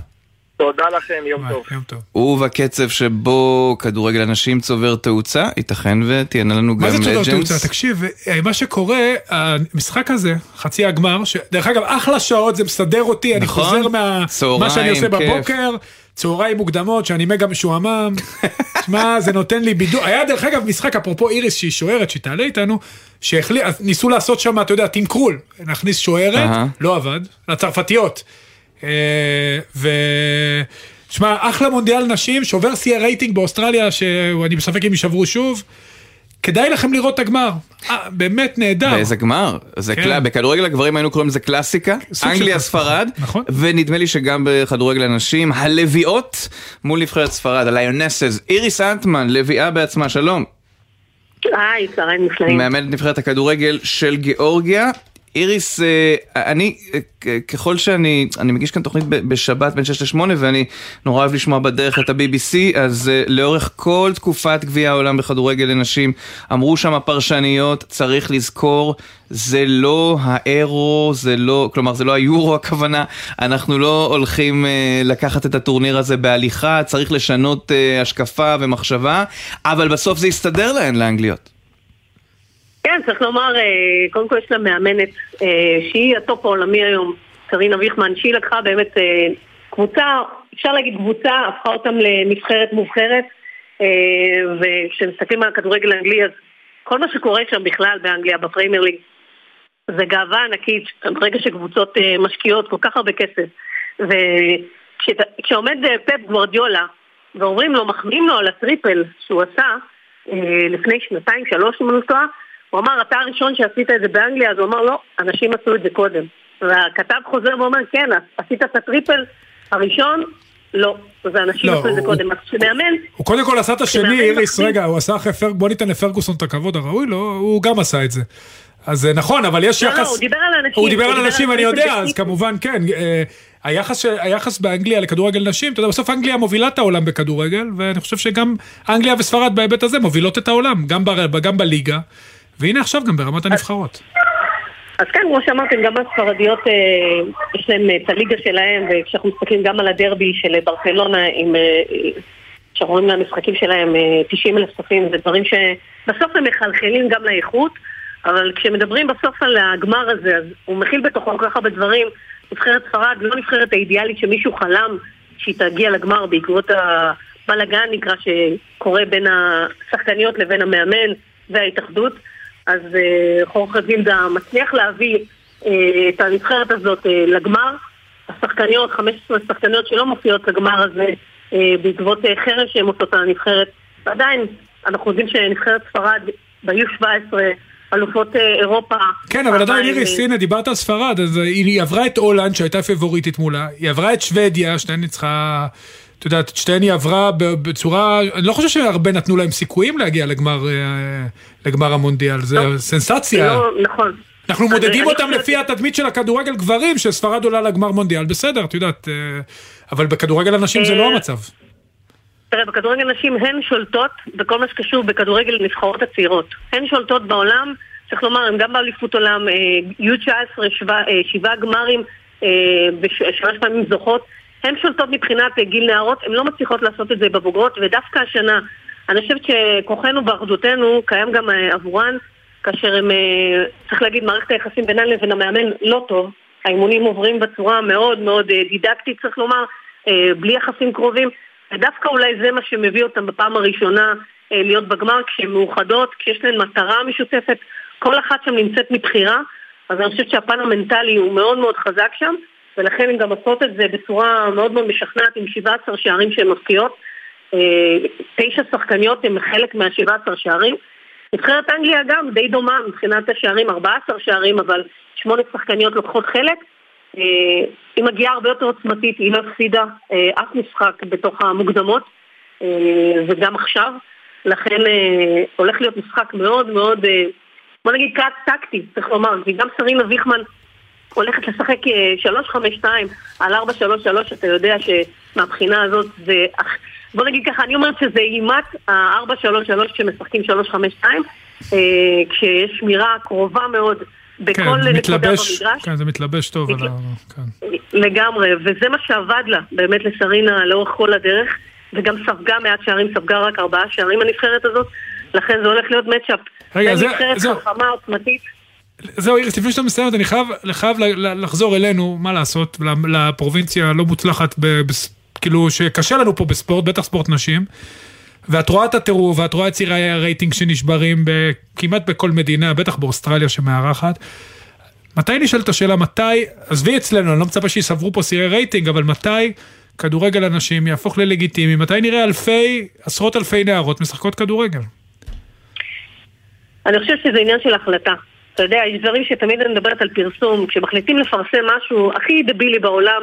תודה לכם, יום ביי, טוב. יום טוב. ובקצב שבו כדורגל הנשים צובר תאוצה, ייתכן ותהיינה לנו גם מה זה צובר לג'נדס. תאוצה? תקשיב, אה, מה שקורה, המשחק הזה, חצי הגמר, שדרך אגב, אחלה שעות, זה מסדר אותי, אני נכון. חוזר מה צהריים, מה שאני עושה כיף. בבוקר, צהריים מוקדמות, שאני מגה משועמם. שמע, זה נותן לי בידור. היה דרך אגב משחק, אפרופו איריס, שהיא שוערת, שהיא תעלה איתנו, שניסו לעשות שם, אתה יודע, תמקרול, להכניס שוערת, אהה. לא עבד, לצרפתיות. אה, ו... שמע, אחלה מונדיאל נשים, שובר שיא הרייטינג באוסטרליה, שאני בספק אם יישברו שוב. כדאי לכם לראות את הגמר. אה, באמת נהדר. באיזה גמר? זה כן. קלה, בכדורגל הגברים היינו קוראים לזה קלאסיקה, אנגליה. ספרד, נכון. ונדמה לי שגם בכדורגל הנשים, הלוויות מול נבחרת ספרד, הליונסס, איריס אנטמן, לביאה בעצמה, שלום, היי, צהריים נפלאים. מאמנת נבחרת הכדורגל של גיאורגיה. איריס, אה, אני, אה, ככל שאני, אני מגיש כאן תוכנית בשבת בין 6 ל-8 ואני נורא אוהב לשמוע בדרך את ה-BBC, אז אה, לאורך כל תקופת גביע העולם בכדורגל לנשים, אמרו שם הפרשניות, צריך לזכור, זה לא האירו, זה לא, כלומר זה לא היורו הכוונה, אנחנו לא הולכים לקחת את הטורניר הזה בהליכה, צריך לשנות השקפה ומחשבה, אבל בסוף זה יסתדר להן, לאנגליות. כן, צריך לומר, אה, קודם כל יש לה מאמנת אה, שהיא הטופ העולמי היום, סרינה ויכמן, שהיא לקחה באמת אה, קבוצה, אפשר להגיד קבוצה, הפכה אותם לנבחרת מובחרת, וכשמסתכלים על הכדורגל האנגלי, אז כל מה שקורה שם בכלל באנגליה, בפריימר ליג, זה גאווה ענקית, ברגע שקבוצות משקיעות כל כך הרבה כסף. וכשעומד פפ גוורדיולה, ואומרים לו, מחמיאים לו על הטריפל שהוא עשה, לפני שנתיים, שלוש, אם אני לא טועה, הוא אמר, אתה הראשון שעשית את זה באנגליה, אז הוא אמר, לא, אנשים עשו את זה קודם. והכתב חוזר ואומר, כן, עשית את הטריפל הראשון? לא. זה אנשים לא, עשו את זה קודם. אז כשמאמן, הוא קודם כל עשה את השני, איריס, רגע, הוא עשה אחרי פרג... בוא ניתן לפרגוסון את הכבוד הראוי לו, הוא גם עשה את זה. אז אה, נכון, אבל יש לא, לא, יחס... הוא דיבר על אנשים. הוא דיבר על אנשים, אני יודע, אז. כמובן, כן. אה, היחס, היחס באנגליה לכדורגל נשים, אתה יודע, בסוף אנגליה מובילה את העולם בכדורגל, ואני חושב שגם אנגליה וספרד בהיבט הזה מובילות את העולם, גם, ב, גם בליגה, והנה עכשיו גם ברמת הנבחרות. אז כן, כמו שאמרתם, גם הספרדיות, אה, יש להם אה, את הליגה שלהם, וכשאנחנו מסתכלים גם על הדרבי של אה, ברצלונה, עם... כשרואים מהמשחקים שלהם אה, 90 אלף צופים, זה דברים שבסוף הם מחלחלים גם לאיכות, אבל כשמדברים בסוף על הגמר הזה, אז הוא מכיל בתוכו כל כך הרבה דברים. נבחרת ספרד לא נבחרת האידיאלית שמישהו חלם שהיא תגיע לגמר בעקבות הבלאגן נקרא שקורה בין השחקניות לבין המאמן וההתאחדות. אז אה, חורכה גילדה מצליח להביא אה, את הנבחרת הזאת אה, לגמר. השחקניות, 15 שחקניות שלא מופיעות לגמר הזה אה, בעקבות אה, חרם שהן עושות על הנבחרת. ועדיין, אנחנו יודעים שנבחרת ספרד ב-U17, אלופות אה, אירופה. כן, אבל עדיין איריס, אה, הנה, דיברת על ספרד, אז היא היא עברה את הולנד שהייתה פבוריטית מולה, היא עברה את שוודיה, שתיהן ניצחה, את יודעת, שתיהן היא עברה בצורה, אני לא חושב שהרבה נתנו להם סיכויים להגיע לגמר, אה, לגמר המונדיאל, זה לא. סנסציה. לא, נכון. אנחנו מודדים אותם לפי התדמית של הכדורגל גברים, שספרד עולה לגמר מונדיאל, בסדר, את יודעת, אה, אבל בכדורגל הנשים זה לא אה, המצב. תראה, בכדורגל נשים הן שולטות בכל מה שקשור בכדורגל נבחרות הצעירות. הן שולטות בעולם, צריך לומר, הן גם באליפות עולם, U19, שבע- אה, שבעה גמרים, ושלוש פעמים זוכות. הן שולטות מבחינת אה, גיל נערות, הן לא מצליחות לעשות את זה בבוגרות, ודווקא השנה, אני חושבת שכוחנו באחדותנו קיים גם אה, עבורן, כאשר הם, אה, צריך להגיד, מערכת היחסים בינן לבין המאמן לא טוב. האימונים עוברים בצורה מאוד מאוד דידקטית, צריך לומר, בלי יחסים קרובים. ודווקא אולי זה מה שמביא אותם בפעם הראשונה להיות בגמר כשהן מאוחדות, כשיש להן מטרה משותפת, כל אחת שם נמצאת מבחירה, אז אני חושבת שהפן המנטלי הוא מאוד מאוד חזק שם, ולכן הן גם עושות את זה בצורה מאוד מאוד משכנעת עם 17 שערים שהן מפקיעות. אה, תשע שחקניות הן חלק מה-17 שערים. נבחרת אנגליה גם די דומה מבחינת השערים, 14 שערים, אבל שמונה שחקניות לוקחות חלק. אה, היא מגיעה הרבה יותר עוצמתית, היא לא הפסידה אה, אף משחק בתוך המוקדמות, וגם עכשיו. לכן הולך להיות משחק מאוד מאוד, בוא נגיד טקטי, צריך לומר, כי גם סרינה ויכמן הולכת לשחק 3-5-2 על 4-3-3, אתה יודע שמבחינה הזאת זה... בוא נגיד ככה, אני אומרת שזה אימת ה-4-3-3 שמשחקים 3-5-2, אה, כשיש שמירה קרובה מאוד בכל כן, נקודה מתלבש, במגרש. כן, זה מתלבש טוב מתל... על ה... כן. לגמרי, וזה מה שעבד לה, באמת לסרינה לאורך כל הדרך, וגם ספגה מעט שערים, ספגה רק ארבעה שערים הנבחרת הזאת, לכן זה הולך להיות מצ'אפ. רגע, זה... נבחרת חכמה, עוצמתית. זהו איריס, לפני שאתה מסיים, אני חייב, חייב לחזור אלינו, מה לעשות, לפרובינציה הלא מוצלחת כאילו שקשה לנו פה בספורט, בטח ספורט נשים. ואת רואה את הטירוף, ואת רואה את צירי הרייטינג שנשברים כמעט בכל מדינה, בטח באוסטרליה שמארחת. מתי נשאלת השאלה, מתי, עזבי אצלנו, אני לא מצפה שיסברו פה צירי רייטינג, אבל מתי כדורגל הנשים יהפוך ללגיטימי, מתי נראה אלפי, עשרות אלפי נערות משחקות כדורגל? אני חושבת שזה עניין של החלטה. אתה יודע, יש דברים שתמיד אני מדברת על פרסום, כשמחליטים לפרסם משהו הכי דבילי בעולם,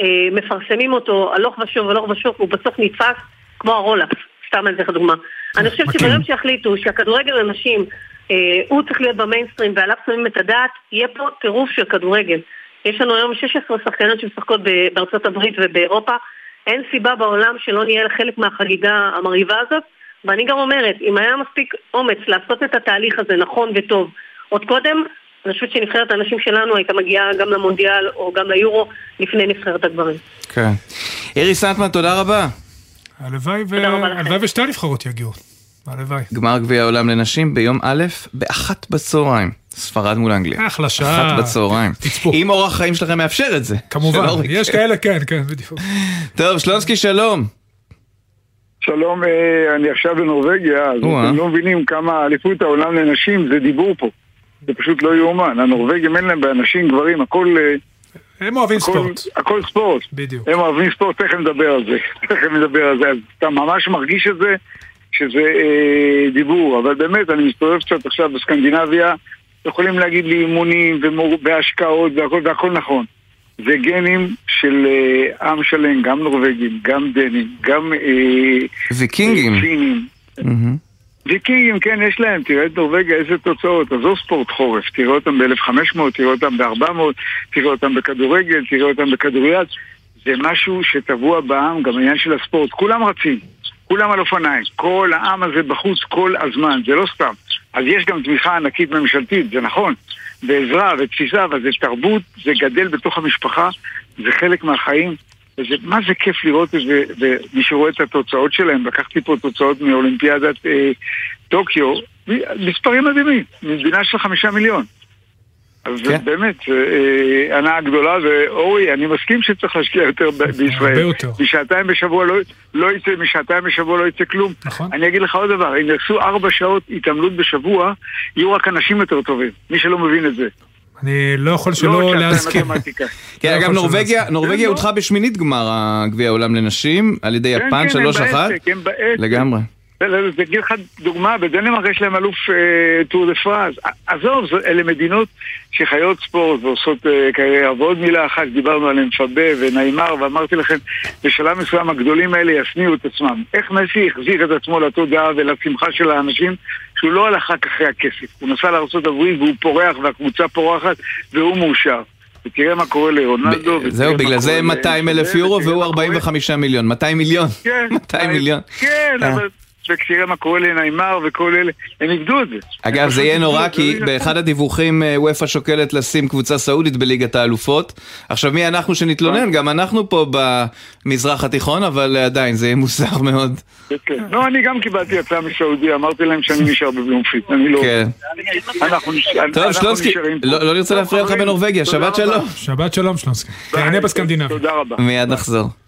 אה, מפרסמים אותו הלוך ושוב, הלוך ושוב, הוא בסוף נתפס כמו הרולאפס, סתם אני אתן לך דוגמה. אני חושבת שביום שיחליטו שהכדורגל לנשים אה, הוא צריך להיות במיינסטרים ועליו שמים את הדעת, יהיה פה טירוף של כדורגל. יש לנו היום 16 שחקנות שמשחקות בארצות הברית ובאירופה, אין סיבה בעולם שלא נהיה חלק מהחגיגה המרהיבה הזאת, ואני גם אומרת, אם היה מספיק אומץ לעשות את התהליך הזה נכון וטוב עוד קודם, אני חושבת שנבחרת הנשים שלנו הייתה מגיעה גם למונדיאל או גם ליורו לפני נבחרת הגברים. כן. איריס סנטמן, תודה רבה. הלוואי ושתי הנבחרות יגיעו. הלוואי. גמר גביע העולם לנשים ביום א' באחת בצהריים. ספרד מול אנגליה. אחלה שעה. אחת בצהריים. תצפו. אם אורח החיים שלכם מאפשר את זה. כמובן, יש כאלה, כן, כן, בדיוק. *laughs* טוב, שלונסקי, שלום. שלום, אה, אני עכשיו בנורבגיה, אז אתם לא מבינים כמה אליפות העולם לנשים זה דיבור פה. זה פשוט לא יאומן. הנורבגים אין להם באנשים, גברים, הכל... אה, הם אוהבים הכל, ספורט. הכל ספורט. בדיוק. הם אוהבים ספורט, תכף נדבר על זה. *laughs* תכף נדבר על זה. אז אתה ממש מרגיש את זה, שזה אה, דיבור. אבל באמת, אני מסתובב קצת עכשיו בסקנדינביה, יכולים להגיד לי אימונים ומור... והשקעות והכל, והכל נכון. זה גנים של אה, עם שלם, גם נורבגים, גם דנים, גם... אה, ויקינגים. Mm-hmm. ויקינגים, כן, יש להם, תראה את נורבגיה, איזה תוצאות. עזוב ספורט חורף, תראה אותם ב-1500, תראה אותם ב-400, תראה אותם בכדורגל, תראה אותם בכדוריד. זה משהו שטבוע בעם, גם העניין של הספורט. כולם רצים, כולם על אופניים. כל העם הזה בחוץ כל הזמן, זה לא סתם. אז יש גם תמיכה ענקית ממשלתית, זה נכון. ועזרה ותפיסה, אבל זה תרבות, זה גדל בתוך המשפחה, זה חלק מהחיים. וזה, מה זה כיף לראות את זה, ומי שרואה את התוצאות שלהם, לקחתי פה תוצאות מאולימפיאדת אה, טוקיו, מספרים מדהימים, מדינה של חמישה מיליון. אז כן. באמת, אה, הנאה גדולה, ואורי, אני מסכים שצריך להשקיע יותר בישראל. הרבה יותר. משעתיים בשבוע לא, לא יצא, משעתיים בשבוע לא יצא כלום. נכון. אני אגיד לך עוד דבר, אם יעשו ארבע שעות התעמלות בשבוע, יהיו רק אנשים יותר טובים, מי שלא מבין את זה. אני לא יכול שלא לא להסכים. כן, אגב, נורבגיה, נורבגיה הודחה בשמינית גמר הגביע העולם לנשים, על ידי כן, יפן, 3-1. כן, לגמרי. זה אגיד לך דוגמה, בדנמרק יש להם אלוף אה, טור דה פראז. עזוב, אלה מדינות שחיות ספורט ועושות אה, קריירה. ועוד מילה אחת, דיברנו על אמפבה ונעימר, ואמרתי לכם, בשלב מסוים הגדולים האלה ישניאו את עצמם. איך מסי החזיר את עצמו לתודעה ולשמחה של האנשים, שהוא לא הלך רק אחרי הכסף. הוא נסע לארה"ב והוא פורח והקבוצה פורחת והוא מאושר. ותראה מה קורה לרונלדו. זהו, בגלל זה 200 אלף יורו והוא 45 מיליון. 200 מיליון. כן. 200 מיליון. כן, אה. אבל... וכשתראה מה קורה לניימר וכל אלה, הם איבדו את זה. אגב, זה יהיה נורא, כי באחד הדיווחים אה, וופא שוקלת לשים קבוצה סעודית בליגת האלופות. עכשיו, מי אנחנו שנתלונן? גם אנחנו פה במזרח התיכון, אבל עדיין, זה יהיה מוזר מאוד. כן. לא, אני גם קיבלתי הצעה מסעודיה, אמרתי להם שאני נשאר בבלומפיט, אני לא... כן. אנחנו נשארים טוב, שלונסקי, לא, לא נרצה להפריע לך בנורבגיה, שבת שלום. שבת שלום, שלונסקי. תהנה בסקנדינביה. תודה רבה. מיד נחזור.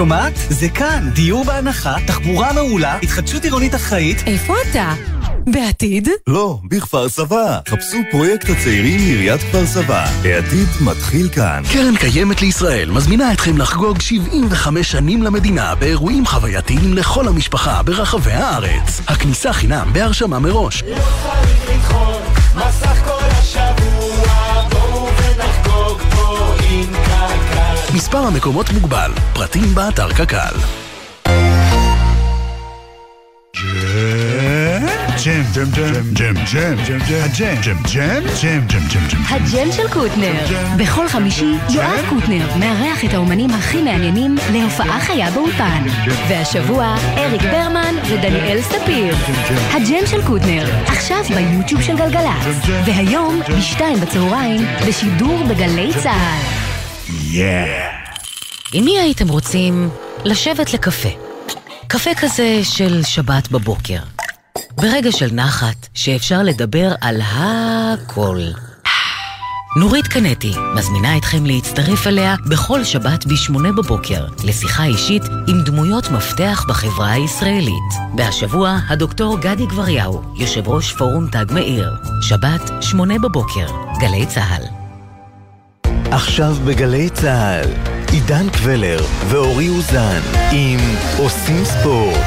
שומעת? זה כאן. דיור בהנחה, תחבורה מעולה, התחדשות עירונית אחראית. איפה אתה? בעתיד? לא, בכפר סבא. חפשו פרויקט הצעירים מעיריית כפר סבא. העתיד מתחיל כאן. קרן קיימת לישראל מזמינה אתכם לחגוג 75 שנים למדינה באירועים חווייתיים לכל המשפחה ברחבי הארץ. הכניסה חינם בהרשמה מראש. לא צריך לדחות, מסך כל מספר המקומות מוגבל, פרטים באתר קק"ל. ג'ם, ג'ם, ג'ם, ג'ם, ג'ם, ג'ם, הג'ם, ג'ם, ג'ם, ג'ם, ג'ם, ג'ם, ג'ם. הג'ם של קוטנר. בכל חמישי יואב קוטנר מארח את האומנים הכי מעניינים להופעה חיה באולפן. והשבוע אריק ברמן ודניאל ספיר. הג'ם של קוטנר, עכשיו ביוטיוב של גלגלצ. והיום, בשתיים בצהריים, בשידור בגלי צה"ל. yeah. עם מי הייתם רוצים לשבת לקפה? קפה כזה של שבת בבוקר. ברגע של נחת, שאפשר לדבר על הכל. נורית קנטי מזמינה אתכם להצטרף אליה בכל שבת ב-8 בבוקר לשיחה אישית עם דמויות מפתח בחברה הישראלית. והשבוע הדוקטור גדי גבריהו, יושב ראש פורום תג מאיר. שבת, 8 בבוקר, גלי צה"ל. עכשיו בגלי צה"ל, עידן קבלר ואורי אוזן עם עושים ספורט.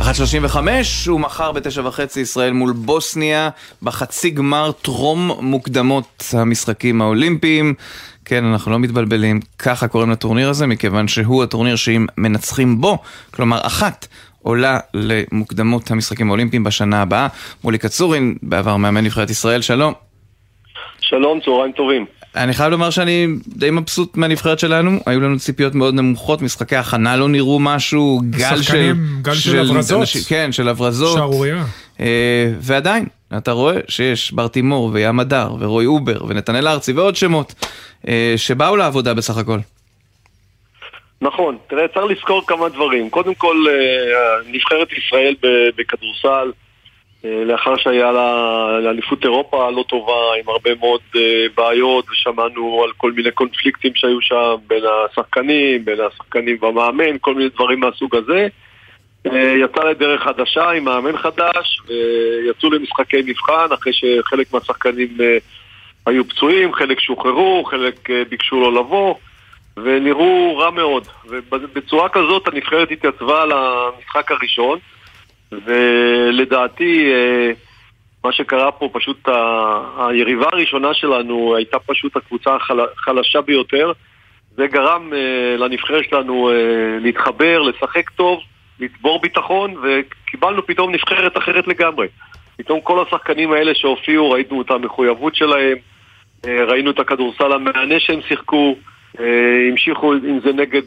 1.35 ומחר בתשע וחצי ישראל מול בוסניה בחצי גמר טרום מוקדמות המשחקים האולימפיים. כן, אנחנו לא מתבלבלים, ככה קוראים לטורניר הזה, מכיוון שהוא הטורניר שאם מנצחים בו, כלומר אחת, עולה למוקדמות המשחקים האולימפיים בשנה הבאה. מולי קצורין, בעבר מאמן נבחרת ישראל, שלום. שלום, צהריים טובים. אני חייב לומר שאני די מבסוט מהנבחרת שלנו, היו לנו ציפיות מאוד נמוכות, משחקי הכנה לא נראו משהו, גל של... גל של הברזות. כן, של הברזות. שערורייה. אה, ועדיין, אתה רואה שיש בר תימור וים הדר ורועי אובר ונתנאל ארצי ועוד שמות אה, שבאו לעבודה בסך הכל. נכון, תראה, צריך לזכור כמה דברים. קודם כל, אה, נבחרת ישראל בכדורסל, לאחר שהיה לה אליפות אירופה לא טובה, עם הרבה מאוד אה, בעיות, ושמענו על כל מיני קונפליקטים שהיו שם בין השחקנים, בין השחקנים והמאמן, כל מיני דברים מהסוג הזה. אה, יצא לדרך חדשה עם מאמן חדש, ויצאו למשחקי מבחן אחרי שחלק מהשחקנים היו פצועים, חלק שוחררו, חלק ביקשו לא לבוא, ונראו רע מאוד. ובצורה כזאת הנבחרת התייצבה למשחק הראשון. ולדעתי אה, מה שקרה פה פשוט היריבה הראשונה שלנו הייתה פשוט הקבוצה החלשה ביותר. זה גרם אה, לנבחרת שלנו אה, להתחבר, לשחק טוב, לצבור ביטחון וקיבלנו פתאום נבחרת אחרת לגמרי. פתאום כל השחקנים האלה שהופיעו, ראינו את המחויבות שלהם ראינו את הכדורסל המהנה שהם שיחקו המשיכו עם זה נגד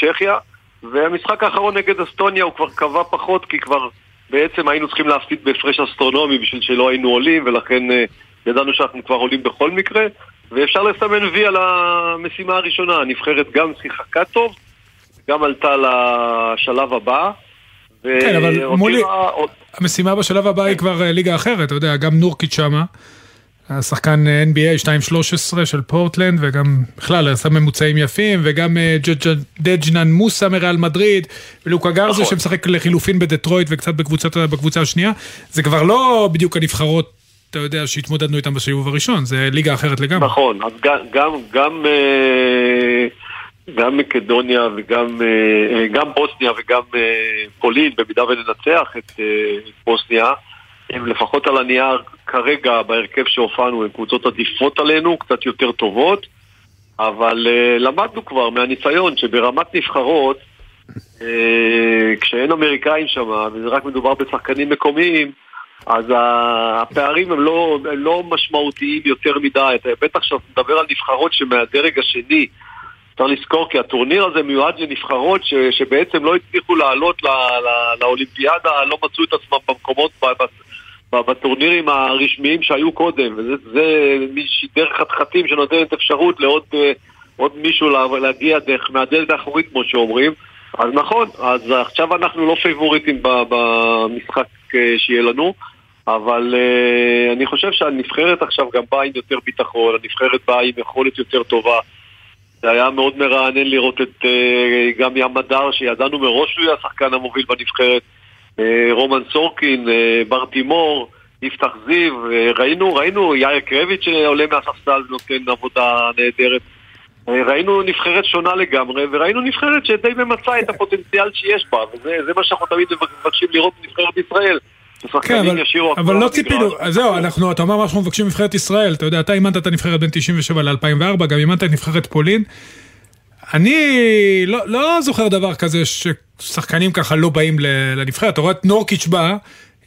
צ'כיה והמשחק האחרון נגד אסטוניה הוא כבר קבע פחות כי כבר בעצם היינו צריכים להפסיד בהפרש אסטרונומי בשביל שלא היינו עולים ולכן uh, ידענו שאנחנו כבר עולים בכל מקרה. ואפשר לסמן וי על המשימה הראשונה, הנבחרת גם שיחקה טוב, גם עלתה לשלב הבא כן, אבל מולי, המשימה בשלב הבא היא כבר אה, ליגה אחרת, אתה יודע, גם נורקיץ' שמה. השחקן NBA 2-13 של פורטלנד, וגם בכלל עשה ממוצעים יפים, וגם אה, דג'נן מוסה מריאל מדריד, ולוקה גרזו נכון. שמשחק לחילופין בדטרויט וקצת בקבוצת, בקבוצה השנייה. זה כבר לא בדיוק הנבחרות, אתה יודע, שהתמודדנו איתן בסיבוב הראשון, זה ליגה אחרת לגמרי. נכון, אז גם, גם, גם, אה, גם מקדוניה וגם אה, גם בוסניה וגם פולין, במידה וננצח את בוסניה, הם לפחות על הנייר כרגע בהרכב שהופענו הם קבוצות עדיפות עלינו, קצת יותר טובות, אבל uh, למדנו כבר מהניסיון שברמת נבחרות, uh, כשאין אמריקאים שם, וזה רק מדובר בשחקנים מקומיים, אז הפערים הם לא, הם לא משמעותיים יותר מדי. אתה בטח שאתה מדבר על נבחרות שמהדרג השני, צריך לזכור כי הטורניר הזה מיועד לנבחרות ש, שבעצם לא הצליחו לעלות ל, ל, לאולימפיאדה, לא מצאו את עצמם במקומות, בטורנירים הרשמיים שהיו קודם, וזה מישהי דרך חתחתים שנותנת אפשרות לעוד אה, עוד מישהו להגיע דרך מהדלת האחורית כמו שאומרים. אז נכון, אז עכשיו אנחנו לא פייבוריטים במשחק אה, שיהיה לנו, אבל uh, אני חושב שהנבחרת עכשיו גם באה עם יותר ביטחון, הנבחרת באה עם יכולת יותר טובה. זה היה מאוד מרענן לראות את אה, גם ים מדר, שידענו מראש שהוא יהיה השחקן המוביל בנבחרת, רומן סורקין, אה, בר תימור, יפתח זיו, אה, ראינו, ראינו יאיר קרביץ' שעולה מהספסל ונותן עבודה נהדרת. אה, ראינו נבחרת שונה לגמרי, וראינו נבחרת שדי ממצה את הפוטנציאל שיש בה, וזה זה מה שאנחנו תמיד מבקשים לראות בנבחרת ישראל. כן, אבל, אבל לא. ציפינו, אז זהו, אנחנו, אתה אומר מה שאנחנו מבקשים מנבחרת ישראל, אתה יודע, אתה אימנת את הנבחרת בין 97 ל-2004, גם אימנת את נבחרת פולין. אני לא, לא זוכר דבר כזה ששחקנים ככה לא באים לנבחרת, אתה רואה את נורקיץ' בא,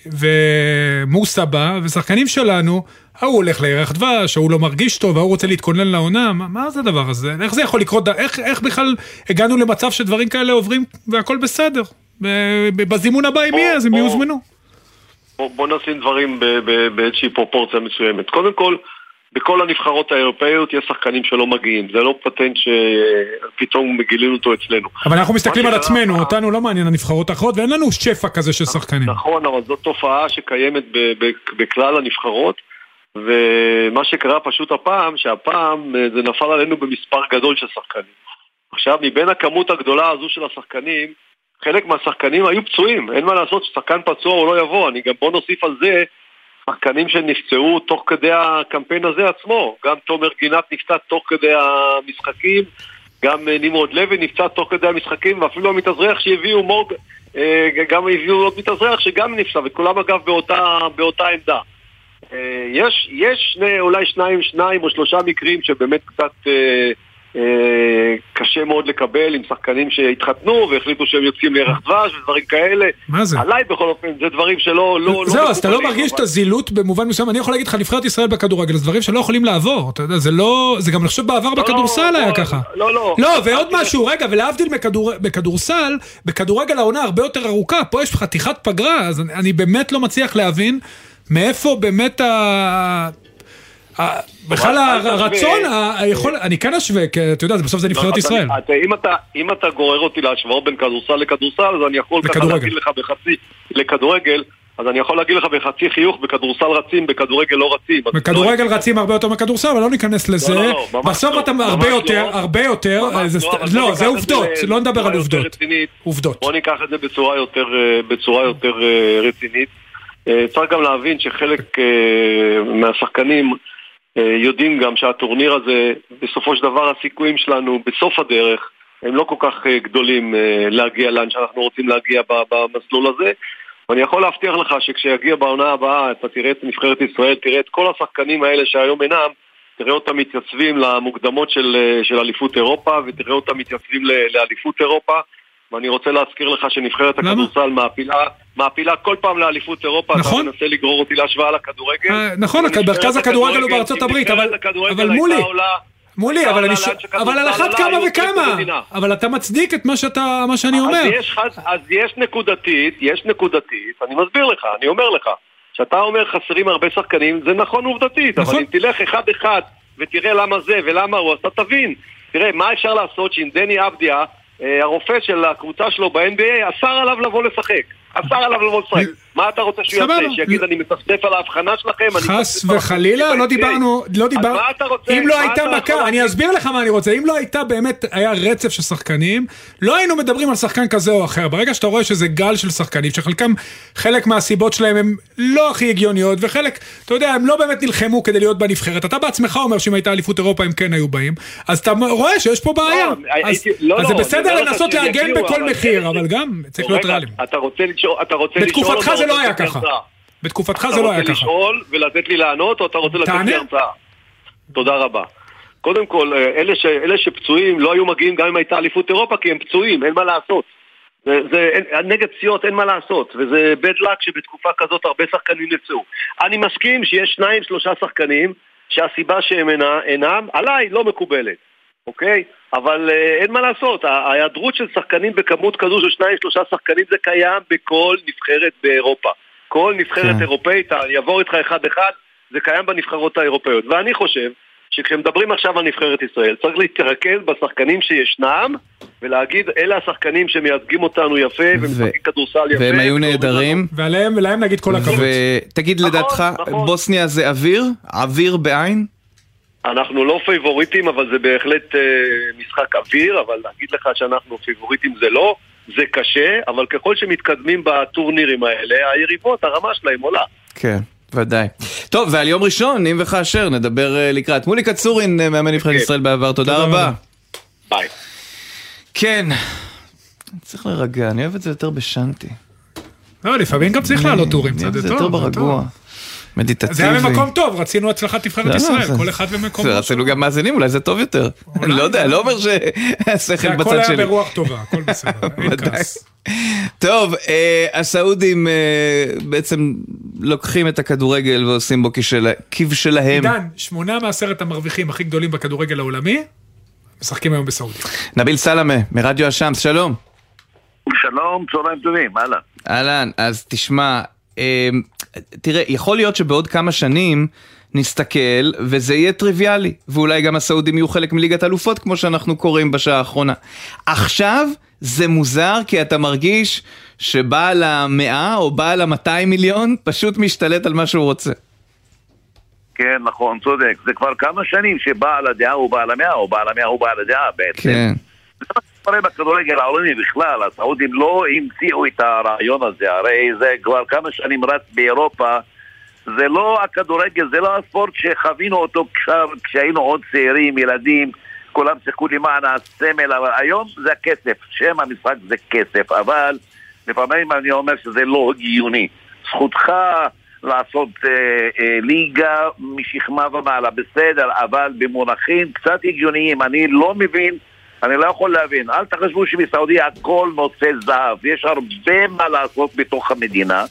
ומוסה בא, ושחקנים שלנו, ההוא הולך לירח דבש, ההוא לא מרגיש טוב, ההוא רוצה להתכונן לעונה, מה, מה זה הדבר הזה? איך זה יכול לקרות? איך, איך בכלל הגענו למצב שדברים כאלה עוברים והכל בסדר? בזימון הבא אם יהיה, אז הם יוזמנו. בוא, בוא נשים דברים באיזושהי פרופורציה מסוימת. קודם כל, בכל הנבחרות האירופאיות יש שחקנים שלא מגיעים. זה לא פטנט שפתאום גילינו אותו אצלנו. אבל אנחנו מסתכלים על עצמנו, אותנו לא מעניין הנבחרות האחרות, ואין לנו שפע כזה של שחקנים. נכון, אבל זאת תופעה שקיימת בכלל הנבחרות, ומה שקרה פשוט הפעם, שהפעם אה, זה נפל עלינו במספר גדול של שחקנים. עכשיו, מבין הכמות הגדולה הזו של השחקנים, חלק מהשחקנים היו פצועים, אין מה לעשות, ששחקן פצוע הוא לא יבוא, אני גם בוא נוסיף על זה שחקנים שנפצעו תוך כדי הקמפיין הזה עצמו, גם תומר גינת נפצע תוך כדי המשחקים, גם אה, נמרוד לוי נפצע תוך כדי המשחקים, ואפילו המתאזרח שהביאו מורג, אה, גם הביאו עוד מתאזרח שגם נפצע, וכולם אגב באותה, באותה עמדה. אה, יש, יש שני, אולי שניים, שניים או שלושה מקרים שבאמת קצת קשה מאוד לקבל עם שחקנים שהתחתנו והחליטו שהם יוצאים לירח דבש ודברים כאלה. מה זה? עליי בכל אופן, זה דברים שלא... לא, זהו, לא אז אתה לא מרגיש את הזילות במובן מסוים, אני יכול להגיד לך, נבחרת ישראל בכדורגל, זה דברים שלא יכולים לעבור, אתה יודע, זה לא, זה גם אני חושב בעבר בכדורסל היה ככה. לא, לא. לא, ועוד משהו, רגע, ולהבדיל מכדור- בכדורסל, בכדורגל העונה הרבה יותר ארוכה, פה יש חתיכת פגרה, אז אני- אני באמת לא מצליח להבין מאיפה באמת ה... ה- בכלל. הרצון, היכול, אני כן אשווה, כי אתה יודע, בסוף זה נבחרת אז ישראל. אם אתה- גורר אותי להשוואות בין כדורסל לכדורסל, אז אני יכול ככה. להגיד לך בחצי... לכדורגל, אז אני יכול להגיד לך בחצי חיוך, בכדורסל רצים, בכדורגל לא רצים. בכדורגל רצים הרבה יותר מכדורסל, אבל לא ניכנס לזה. לא, לא, ממש בסוף לא, אתה הרבה לא. יותר, הרבה יותר, זה לא, לא, זה עובדות, לא נדבר על עובדות. עובדות. בוא ניקח את זה בצורה יותר, אה, אה, רצינית. אה, צריך גם להבין שחלק אה, מהשחקנים אה, יודעים גם שהטורניר הזה, בסופו של דבר הסיכויים שלנו בסוף הדרך הם לא כל כך אה, גדולים אה, להגיע לאן שאנחנו רוצים להגיע במסלול הזה. ואני יכול להבטיח לך שכשיגיע בעונה הבאה, אתה תראה את נבחרת ישראל, תראה את כל השחקנים האלה שהיום אינם, תראה אותם מתייצבים למוקדמות של, אה, של אליפות אירופה, ותראה אותם מתייצבים לאליפות אירופה. ואני רוצה להזכיר לך שנבחרת הכדורסל מעפילה, מעפילה כל פעם לאליפות אירופה. נכון. אתה מנסה לגרור אותי להשוואה לכדורגל. אה, נכון, מרכז הכדורגל הוא בארצות הברית, אבל אבל מולי, מולי, אבל אני ש- אבל על אחת כמה וכמה. אבל אתה מצדיק את מה שאתה, מה שאני אומר. אז יש, אז, אז יש נקודתית, יש נקודתית, אני מסביר לך, אני אומר לך, כשאתה אומר חסרים הרבה שחקנים, זה נכון עובדתית, נכון. אבל אם תלך אחד-אחד ותראה למה זה ולמה הוא, אז אתה תבין. תראה, מה אפשר לעשות שאם דני אבדיה, הרופא של הקבוצה שלו ב-NBA, אסר עליו לבוא לשחק. אסר עליו לבוא לשחק. מה אתה רוצה שהוא. יעשה? שיגיד אני מצפצף על ההבחנה שלכם? חס וחלילה, לא של ה-NBA." דיברנו, לא אז דיברנו, מה אתה רוצה? אם לא הייתה מכה, אני? אסביר לך מה אני רוצה, אם לא הייתה באמת, היה רצף של שחקנים, לא היינו מדברים על שחקן כזה או אחר, ברגע שאתה רואה שזה גל של שחקנים, שחלקם, חלק מהסיבות שלהם הם לא הכי הגיוניות, וחלק, אתה יודע, הם לא באמת נלחמו כדי להיות בנבחרת, אתה בעצמך אומר שאם הייתה אליפות אירופה הם כן היו באים, אז אתה רואה שיש פה בעיה, אז הייתי- לא, אז זה לא, בסדר לנסות להגן בכל מחיר, אבל גם צריך להיות ריאליים. אתה רוצה לשאול, אתה רוצה לשאול... בתקופתך אתה זה לא רוצה היה ככה. בתקופתך אתה זה לא היה רוצה ככה. לשאול ולתת לי לענות, או אתה רוצה לתת. לי הרצאה? תודה רבה. קודם כל, אה, אלה, ש, אלה שפצועים לא היו מגיעים גם אם הייתה אליפות אירופה, כי הם פצועים, אין מה לעשות. זה, זה, אין, נגד פציעות אין מה לעשות, וזה bad luck שבתקופה כזאת הרבה שחקנים נפצעו. אני מסכים שיש שניים, שלושה שחקנים שהסיבה שהם אינה, אינם, עליי לא מקובלת, אוקיי? אבל אה, אין מה לעשות, ההיעדרות של שחקנים בכמות כזו של שניים, שלושה שחקנים זה קיים בכל נבחרת באירופה. כל נבחרת כן. אירופאית, אני אעבור איתך אחד-אחד, זה קיים בנבחרות האירופאיות. ואני חושב שכשמדברים עכשיו על נבחרת ישראל, צריך להתרכז בשחקנים שישנם, ולהגיד, אלה השחקנים שמייצגים אותנו יפה, ומשחקים כדורסל יפה. והם היו נהדרים. ועליהם ולהם נגיד כל הכבוד. ותגיד נכון, לדעתך, נכון. בוסניה זה עביר? עביר בעיניך? אנחנו לא פייבוריטים, אבל זה בהחלט אה, משחק עביר, אבל להגיד לך שאנחנו פייבוריטים זה לא, זה קשה, אבל ככל שמתקדמים בטורנירים האלה, היריבות, הרמה שלהם עולה. כן. ודאי. טוב, ועל יום ראשון, אם וכאשר, נדבר אה, לקראת. מולי קצורין, אה, מאמן נבחרת ישראל בעבר, תודה רבה. ביי. כן, צריך להירגע, אני אוהב את זה יותר בשנטי. לא, לפעמים גם צריך לעלות טורים זה יותר ברגוע. טוב. מדיטטיבי. זה היה במקום טוב, רצינו הצלחת נבחרת לא, לא, ישראל, כל אחד במקום. זה רצינו גם מאזינים, אולי זה טוב יותר. אני לא יודע, לא אומר שהשכל הכל בצד היה שלי. ברוח טובה, הכל בסדר, אין. *laughs* כעס. טוב, אה, הסעודים אה, בעצם לוקחים את הכדורגל ועושים בו כשל- כבשלהם. עידן, שמונה מעשרת המרוויחים הכי גדולים בכדורגל העולמי, משחקים היום בסעודיה. נביל סלמה, מרדיו השמס, שלום. שלום, צהריים טובים, אהלן. אהלן, אז תשמע, תראה, יכול להיות שבעוד כמה שנים נסתכל וזה יהיה טריוויאלי, ואולי גם הסעודים יהיו חלק מליגת אלופות כמו שאנחנו קוראים בשעה האחרונה. עכשיו זה מוזר כי אתה מרגיש שבעל המאה או בעל המאתיים מיליון פשוט משתלט על מה שהוא רוצה. כן, נכון, צודק. זה כבר כמה שנים שבעל הדעה הוא בעל המאה, או בעל המאה הוא בעל הדעה בעצם. כן. קורה בכדורגל העולמי בכלל, הסעודים לא המציאו את הרעיון הזה, הרי זה כבר כמה שנים רץ באירופה. זה לא הכדורגל, זה לא הספורט שחווינו אותו כשהיינו עוד צעירים, ילדים, כולם שיחקו למען הסמל, אבל היום זה הכסף, שם המשחק זה כסף, אבל לפעמים אני אומר שזה לא הגיוני. זכותך לעשות אה, אה, ליגה משכמה ומעלה, בסדר, אבל במונחים קצת הגיוניים, אני לא מבין אני לא יכול להבין. אל תחשבו שבסעודיה הכל נושא זהב. יש הרבה מה לעשות בתוך המדינה,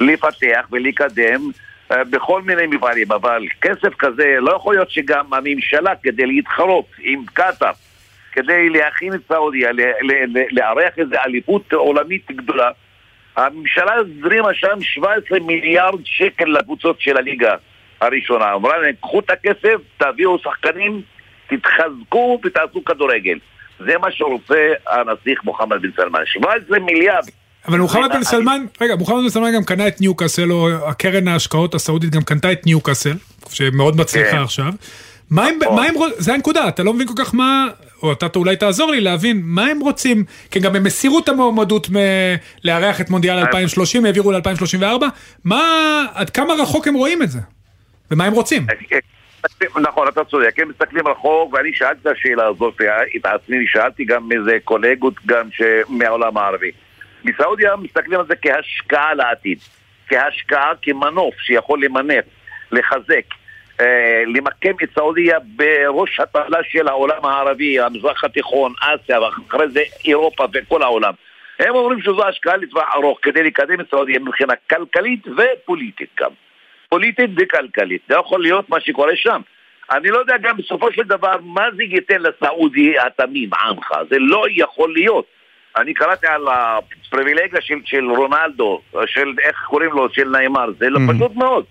לפתח ולקדם אה, בכל מיני מפעלים, אבל כסף כזה לא יכול להיות שגם הממשלה, כדי להתחרות עם קטאר, כדי להכין את סעודיה, לארח איזו אליפות עולמית גדולה, הממשלה הזרימה שם 17 מיליארד שקל לקבוצות של הליגה הראשונה. אמרה להם, קחו את הכסף, תביאו שחקנים, תתחזקו ותעשו כדורגל. זה מה שרוצה הנסיך מוחמד בן סלמן. 17 מיליארד. אבל מוחמד בן סלמן, רגע, מוחמד בן סלמן גם קנה את ניוקאסל, או הקרן ההשקעות הסעודית גם קנתה את ניוקאסל, שמאוד מצליחה כן. עכשיו. מה הם, מה הם, זה הנקודה, אתה לא מבין כל כך מה, או אתה אולי תעזור לי להבין מה הם רוצים, כי גם הם הסירו את המועמדות מ- לארח את מונדיאל 2030, העבירו ל-2034, מה, עד כמה רחוק הם רואים את זה? ומה הם רוצים? נכון, אתה צודק, הם מסתכלים רחוק, ואני שאלתי את השאלה הזאת את עצמי, שאלתי גם איזה קולגות גם. מהעולם הערבי. בסעודיה מסתכלים על זה כהשקעה לעתיד, כהשקעה, כמנוף שיכול למנף, לחזק, אה, למקם את סעודיה בראש הטבלה של העולם הערבי, המזרח התיכון, אסיה, ואחרי זה אירופה וכל העולם. הם אומרים שזו השקעה לטווח ארוך כדי לקדם את סעודיה מבחינה כלכלית ופוליטית גם. פוליטית וכלכלית. זה יכול להיות מה שקורה שם. אני לא יודע גם בסופו של דבר מה זה ייתן לסעודי התמים, עמך. זה לא יכול להיות. אני קראתי על הפריבילגיה של, של רונלדו, של איך קוראים לו, של נאמר, זה לא פשוט מאוד.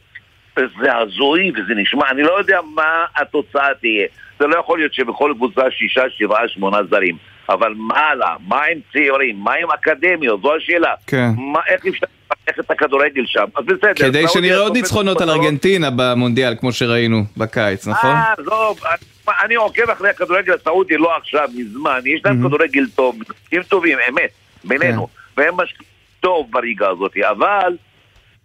זה הזוי וזה נשמע, אני לא יודע מה התוצאה תהיה. זה לא יכול להיות שבכל קבוצה שישה, שבעה, שמונה זרים. אבל מה הלאה? מה עם צעירים? מה עם אקדמיות? זו השאלה. כן. מה, איך אפשר לפתח את הכדורגל שם? אז בסדר. כדי שנראה עוד ניצחונות על. ארגנטינה במונדיאל, כמו שראינו בקיץ, נכון? אה, עזוב, אני- אני עוקב אחרי הכדורגל הסעודי לא עכשיו, מזמן. יש להם כדורגל טוב, משחקים טובים, אמת, בינינו. והם משקיעים טוב בליגה הזאת, אבל...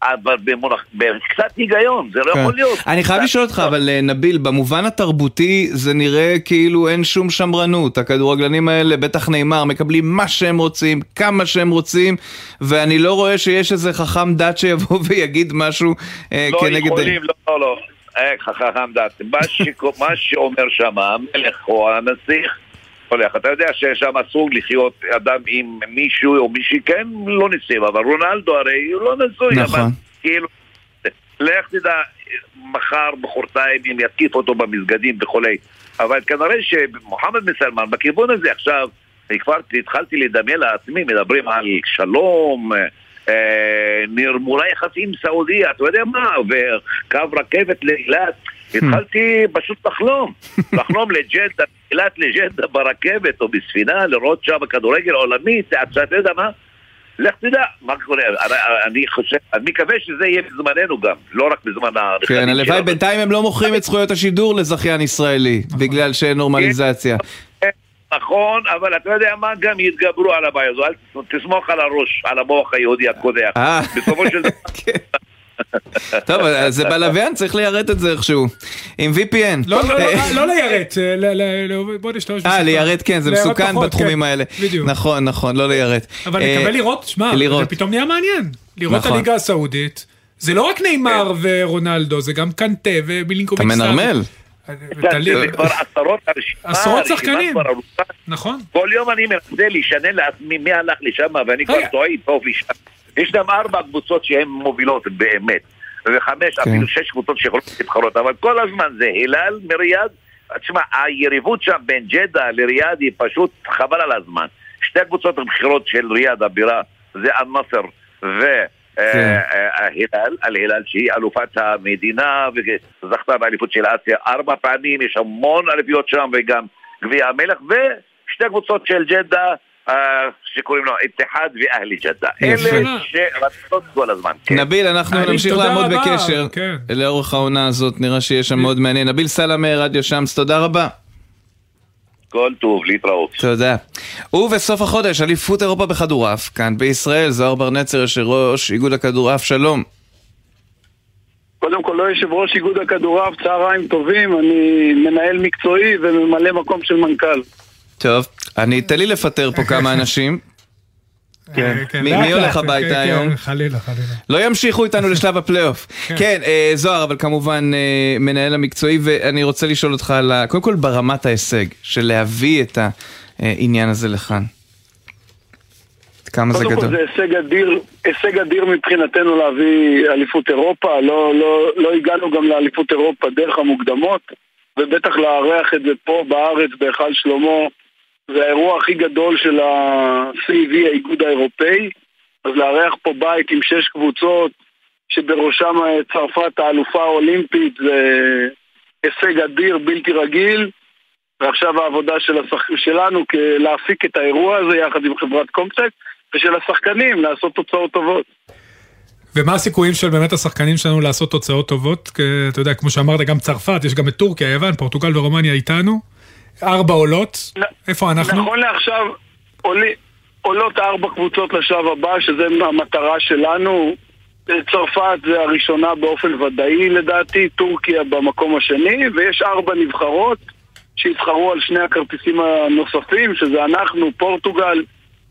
אבל במונח, בקצת היגיון, זה לא כן. יכול להיות. אני חייב לשאול אותך, אבל אה, נביל, במובן התרבותי זה נראה כאילו אין שום שמרנות. הכדורגלנים האלה, בטח נאמר, מקבלים מה שהם רוצים, כמה שהם רוצים, ואני לא רואה שיש איזה חכם דת שיבוא *laughs* ויגיד משהו אה, לא כנגד... יכולים, לא, לא, לא. אה, חכם דת. מה ש- מה שאומר שם המלך או הנסיך, הולך. אתה יודע ששם אסור לחיות אדם עם מישהו או מישהי, כן, לא נישואים, אבל רונלדו הרי הוא לא נשוי. נכון. אבל כאילו, לך תדע, מחר, מחרתיים, אם יתקיף אותו במסגדים וכולי. אבל כנראה שמוחמד בן סלמן בכיוון הזה עכשיו, כבר התחלתי לדמיין לעצמי, מדברים על שלום, אה, נרמולה יחסים סעודיה, אתה יודע מה, וקו רכבת לאילת. התחלתי פשוט לחלום, *laughs* לחלום לג'דה, אילת לג'דה ברכבת או בספינה, לראות שם כדורגל עולמי, אתה יודע מה? לך תדע, מה קורה, אני חושב, אני מקווה שזה יהיה בזמננו גם, לא רק בזמן הנכדים כן, הלוואי. בינתיים הם לא מוכרים את זכויות השידור לזכיין ישראלי, בגלל שאין נורמליזציה. נכון, אבל אתה יודע מה, גם יתגברו על הבעיה הזו, אל תסמוך על הראש, על המוח היהודי הקודח. אה. בסופו של *laughs* דבר... טוב, זה בלוויין, צריך ליירט את זה איכשהו. עם VPN. לא, לא, לא, לא ליירט, אה, בוא נשתמש אה, בשפה. ליירט כן, זה מסוכן בתחומים כן, האלה. בדיוק. נכון, נכון, לא ליירט. אבל אה, נקווה לראות, שמע, זה. פתאום נהיה מעניין. לראות את נכון. הליגה הסעודית. זה לא רק נאמר ורונלדו, זה גם קנטה ומילינקוביץ'. אתה מנרמל. זה כבר עשרות שחקנים. נכון. כל יום אני מנסה לשנן לעצמי מי הלך לשם, ואני כבר. טועה טוב לשם. יש גם ארבע קבוצות שהן מובילות באמת, וחמש, כן. אפילו שש קבוצות שיכולות להתחרות, אבל כל הזמן זה הילאל מריאד. תשמע, היריבות שם בין ג'דה לריאד היא פשוט חבל על הזמן. שתי הקבוצות הבכירות של ריאד הבירה זה אל-נאסר ו... כן. אה, ההילאל, אל-הילאל שהיא אלופת המדינה וזכתה באליפות של אסיה ארבע פעמים, יש המון אליפיות שם וגם גביע המלך ושתי קבוצות של ג'דה אה, שקוראים לו איתיחד ואהלי ג'דה. אלה שרצות כל הזמן. כן. נביל, אנחנו נמשיך לעמוד בקשר כן. לאורך העונה הזאת, נראה שיש שם מאוד מעניין. נביל סלאמה, רדיו שמס, תודה רבה. כל טוב, להתראות. תודה. ובסוף החודש, אליפות אירופה בכדורעף, כאן בישראל, זוהר בר נצר, יושב ראש איגוד הכדורעף, שלום. קודם כל, לא יושב ראש איגוד הכדורעף, צהריים טובים, אני מנהל מקצועי וממלא מקום של מנכ"ל. טוב, אני, תן לי לפטר פה כמה אנשים. כן. מי לאט מי הולך כן, הביתה כן, היום? חלילה, חלילה. לא ימשיכו איתנו לשלב הפלייאוף. *laughs* כן, אה, זוהר, אבל כמובן אה, מנהל המקצועי, ואני רוצה לשאול אותך על ה... קודם כל ברמת ההישג, של להביא את העניין הזה לכאן. כמה זה קודם כל גדול. זה הישג אדיר, הישג אדיר מבחינתנו להביא אליפות אירופה, לא, לא, לא הגענו גם לאליפות אירופה דרך המוקדמות, ובטח לארח את זה פה בארץ בהיכל שלמה, זה האירוע הכי גדול של ה-CEV, האיגוד האירופאי, אז לארח פה בית עם שש קבוצות, שבראשם אה, צרפת האלופה האולימפית, זה הישג אדיר, בלתי רגיל. ועכשיו העבודה של השח... שלנו להפיק את האירוע הזה יחד עם חברת קומפטק ושל השחקנים לעשות תוצאות טובות. ומה הסיכויים של באמת השחקנים שלנו לעשות תוצאות טובות? כי, אתה יודע, כמו שאמרת, גם צרפת, יש גם את טורקיה, יוון, פורטוגל ורומניה איתנו. ארבע עולות. איפה אנחנו? נכון לעכשיו עולות ארבע קבוצות לשלב הבא, שזה המטרה שלנו. צרפת זה הראשונה באופן ודאי לדעתי, טורקיה במקום השני, ויש ארבע נבחרות שיבחרו על שני הכרטיסים הנוספים, שזה אנחנו, פורטוגל,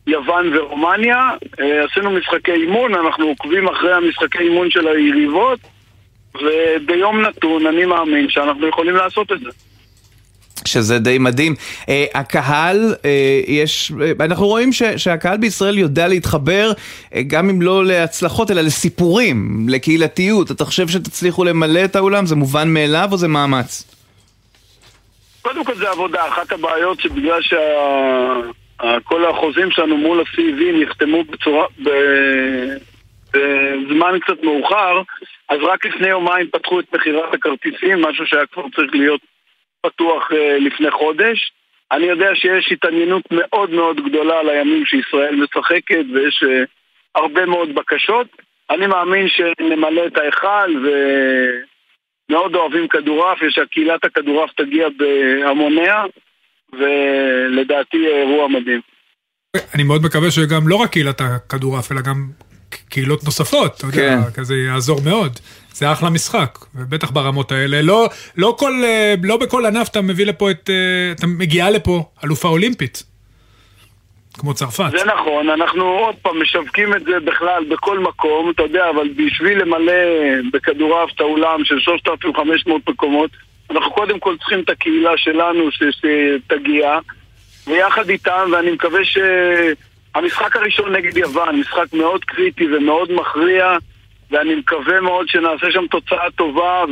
יוון ורומניה. אה, עשינו משחקי אימון, אנחנו עוקבים אחרי המשחקי אימון של היריבות, וביום נתון אני מאמין שאנחנו יכולים לעשות את זה. שזה די מדהים. Uh, הקהל, uh, יש, uh, אנחנו רואים ש, שהקהל בישראל יודע להתחבר, uh, גם אם לא להצלחות, אלא לסיפורים, לקהילתיות. אתה חושב שתצליחו למלא את האולם? זה מובן מאליו או זה מאמץ? קודם כל זה עבודה, אחת הבעיות שבגלל שכל החוזים שלנו מול ה-CV נחתמו בצורה, ב... בזמן קצת מאוחר, אז רק לפני יומיים פתחו את מכירת הכרטיסים, משהו שהיה כבר צריך להיות פתוח אה, לפני חודש. אני יודע שיש התעניינות מאוד מאוד גדולה על הימים שישראל משחקת ויש אה, הרבה מאוד בקשות. אני מאמין שנמלא את ההיכל ומאוד אוהבים כדורעף, ושקהילת הכדורעף תגיע בהמוניה, ולדעתי אירוע מדהים. אני מאוד מקווה שגם לא רק קהילת הכדורעף, אלא גם קהילות נוספות, אתה יודע, כן. כזה יעזור מאוד. זה אחלה משחק, ובטח ברמות האלה. לא, לא, כל, אה, לא בכל ענף אתה מביא לפה את... אה, אתה מגיעה לפה אלופה אולימפית. כמו צרפת. זה נכון, אנחנו עוד פעם משווקים את זה בכלל בכל מקום, אתה יודע, אבל בשביל למלא בכדורעף את האולם של 3,500 מקומות, אנחנו קודם כל צריכים את הקהילה שלנו ש- שתגיע, ויחד איתם, ואני מקווה שהמשחק הראשון נגד יוון, משחק מאוד קריטי ומאוד מכריע, ואני מקווה מאוד שנעשה שם תוצאה טובה,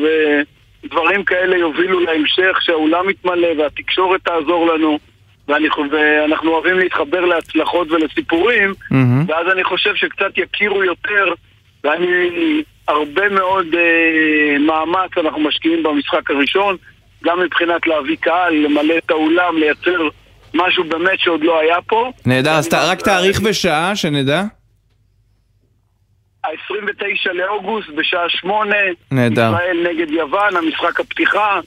ודברים כאלה יובילו להמשך, שהאולם יתמלא והתקשורת תעזור לנו. ואני, ואנחנו אוהבים להתחבר להצלחות ולסיפורים, מהמם. ואז אני חושב שקצת יכירו יותר, ואני, הרבה מאוד אה, מאמץ אנחנו משקיעים במשחק הראשון, גם מבחינת להביא קהל, למלא את האולם, לייצר משהו באמת שעוד לא היה פה. נהדר, אז רק תאריך ושעה, שנדע. ה-29 לאוגוסט בשעה שמונה. נהדר. ישראל נגד יוון, המשחק הפתיחה.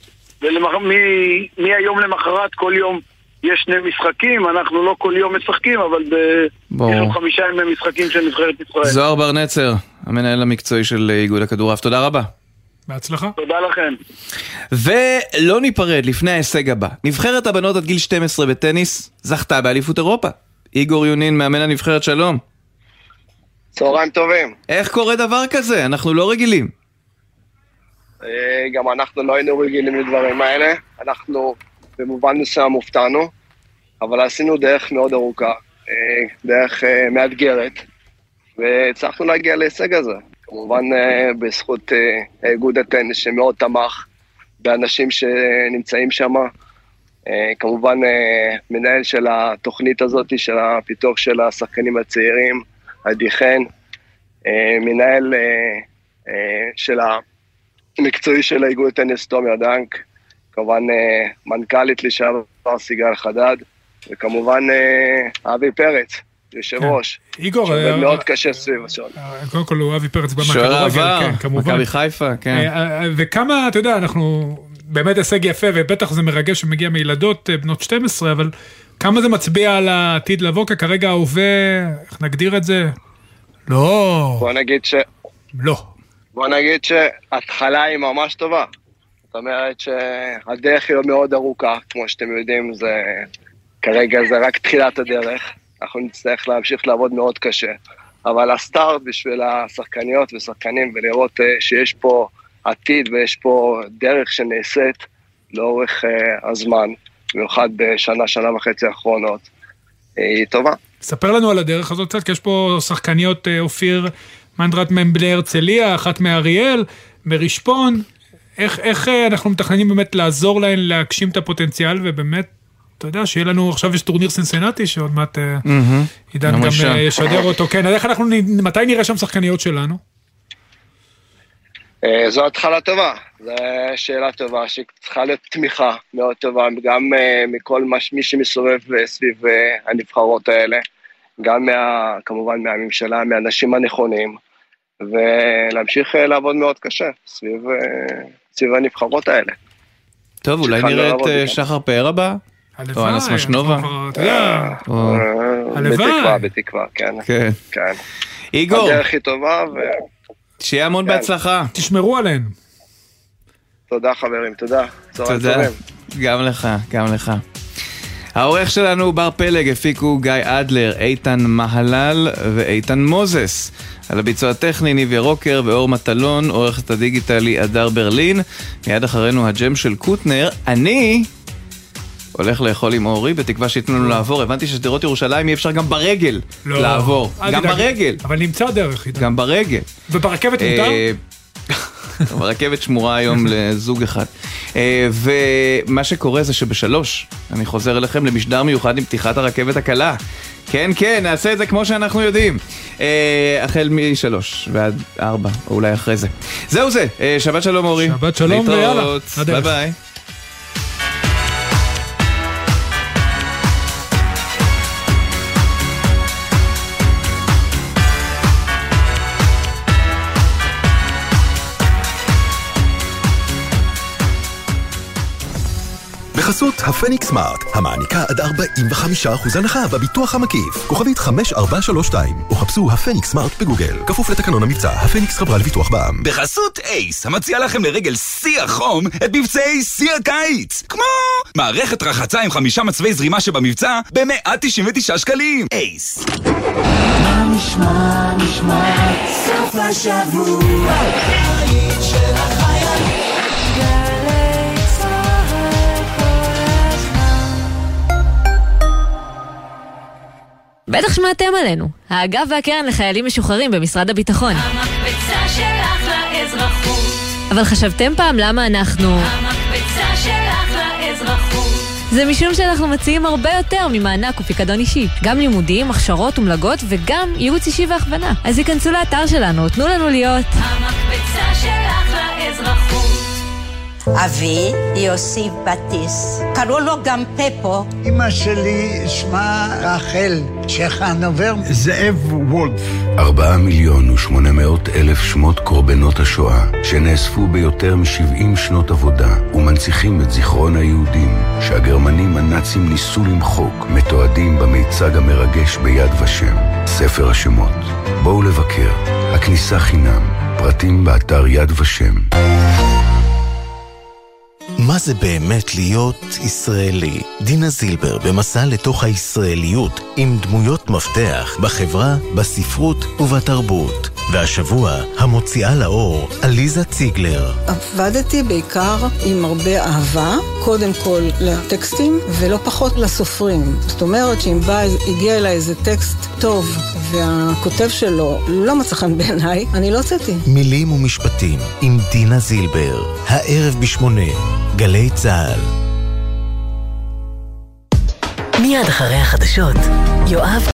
ומהיום למחרת כל יום יש שני משחקים, אנחנו לא כל יום משחקים, אבל ב... יש לנו חמישה ימי משחקים של נבחרת ישראל. זוהר בר נצר, המנהל המקצועי של איגוד הכדורעף, תודה רבה. בהצלחה. תודה לכם. ולא ניפרד לפני ההישג הבא. נבחרת הבנות עד גיל 12 בטניס זכתה באליפות אירופה. איגור יונין, מאמן הנבחרת, שלום. צהריים טובים. איך קורה דבר כזה? אנחנו לא רגילים. אה, גם אנחנו לא היינו רגילים לדברים האלה. אנחנו במובן מסוים הופתענו, אבל עשינו דרך מאוד ארוכה, אה, דרך אה, מאתגרת, והצלחנו להגיע להישג הזה. כמובן בזכות איגוד הטניס שמאוד תמך באנשים שנמצאים שם. כמובן מנהל של התוכנית הזאת, של הפיתוח של השחקנים הצעירים, עדי חן, מנהל של המקצועי של האיגוד הטניס תומי הדנק, כמובן מנכ"לית לשעבר סיגל חדד, וכמובן אבי פרץ, יושב ראש. איגור, שעובד אה, מאוד קשה סביב השעון. קודם כל הוא אבי פרץ בא שוער מהכדורגל, העבר, כן, כמובן. מכבי חיפה, כן. אה, אה, וכמה, אתה יודע, אנחנו, באמת הישג יפה, ובטח זה מרגש שמגיע מילדות אה, בנות 12, אבל כמה זה מצביע על העתיד לבוא, כי כרגע ההווה, איך נגדיר את זה? לא. בוא נגיד ש... לא. בוא נגיד שההתחלה היא ממש טובה. זאת אומרת שהדרך היא מאוד ארוכה, כמו שאתם יודעים, זה... כרגע זה רק תחילת הדרך. אנחנו נצטרך להמשיך לעבוד מאוד קשה. אבל הסטארט בשביל השחקניות ושחקנים, ולראות אה, שיש פה עתיד ויש פה דרך שנעשית לאורך אה, הזמן, במיוחד בשנה, שנה וחצי האחרונות, אה, היא טובה. ספר לנו על הדרך הזאת קצת, כי יש פה שחקניות אופיר מנדרת מבני הרצליה, אחת מאריאל, מרשפון. איך, איך אנחנו מתכננים באמת לעזור להן להגשים את הפוטנציאל, ובאמת, אתה יודע, שיהיה לנו, עכשיו יש טורניר סנסנטי, שעוד מעט אה. עידן גם. אה, ישדר אותו. כן, אז איך אנחנו, מתי נראה שם שחקניות שלנו? אה, זו התחלה טובה, זו שאלה טובה שצריכה להיות תמיכה מאוד טובה, גם מכל מי שמסובב סביב הנבחרות האלה, גם מה, כמובן מהממשלה, מהאנשים הנכונים, ולהמשיך לעבוד מאוד קשה סביב, סביב הנבחרות האלה. טוב, אולי נראה את. שחר פאר הבא? או אנס משנובה? הלוואי. בתקווה, בתקווה, כן. כן. כן. איגור, הדרך היא טובה, שיהיה המון כן. בהצלחה. תשמרו עליהן. ותודה חברים, תודה. תודה. גם לך, גם לך. העורך שלנו בר פלג, הפיקו גיא אדלר, איתן מהלל ואיתן מוזס. על הביצוע הטכני ניב ירוקר ואור מטלון, עורכת הדיגיטלי הדר ברלין. מיד אחרינו הג'ם של קוטנר. אני הולך לאכול עם אורי, בתקווה שייתנו לנו לעבור. הבנתי ששדרות ירושלים אי אפשר גם ברגל לא. לעבור. גם. ברגל. אבל נמצא דרך. עידן. גם ברגל. וברכבת מותר? אה, *laughs* הרכבת שמורה היום *laughs* לזוג אחד. אה, ומה שקורה זה שבשלוש אני חוזר אליכם למשדר מיוחד עם פתיחת הרכבת הקלה. כן, כן, נעשה את זה כמו שאנחנו יודעים. אה, החל משלוש ועד ארבע, או אולי אחרי זה. זהו זה, אה, שבת שלום אורי. שבת שלום, ויאללה. ביי. ביי. בחסות הפניקס סמארט, המעניקה עד 45% הנחה בביטוח המקיף. כוכבית 5432, או חפשו הפניקס סמארט בגוגל. כפוף לתקנון המבצע, הפניקס חברה לביטוח בע"מ. בחסות אייס, המציע לכם לרגל שיא החום את מבצעי שיא הקיץ. כמו מערכת רחצה עם חמישה מצבי זרימה שבמבצע ב-199 שקלים. אייס. מה נשמע, נשמע, סוף השבוע, של החיילים. בטח שמעתם עלינו, האגף והקרן לחיילים משוחררים במשרד הביטחון. המקפצה שלך לאזרחות, אבל חשבתם פעם למה אנחנו... המקפצה שלך לאזרחות. זה משום שאנחנו מציעים הרבה יותר ממענק ופיקדון אישי. גם לימודים, הכשרות ומלגות וגם ייעוץ אישי והכוונה. אז היכנסו לאתר שלנו, תנו לנו להיות... המקפצה שלך. אבי יוסי בטיס. קראו לו גם פפו. אמא שלי שמה רחל שחנובר. זאב וולף. ארבעה מיליון ושמונה מאות אלף שמות קורבנות השואה, שנאספו ביותר מ-70 שנות עבודה, ומנציחים את זיכרון היהודים, שהגרמנים הנאצים ניסו למחוק, מתועדים במיצג המרגש ביד ושם, ספר השמות. בואו לבקר, הכניסה חינם, פרטים באתר יד ושם. מה זה באמת להיות ישראלי? דינה זילבר במסע לתוך הישראליות עם דמויות מפתח בחברה, בספרות ובתרבות. והשבוע, המוציאה לאור, עליזה ציגלר. עבדתי בעיקר עם הרבה אהבה, קודם כל לטקסטים ולא פחות לסופרים. זאת אומרת שאם בא, הגיע אליי איזה טקסט טוב והכותב שלו לא מצא חן בעיניי, אני לא הוצאתי. מילים ומשפטים עם דינה זילבר, הערב בשמונה, גלי צה"ל. מיד אחרי החדשות, יואב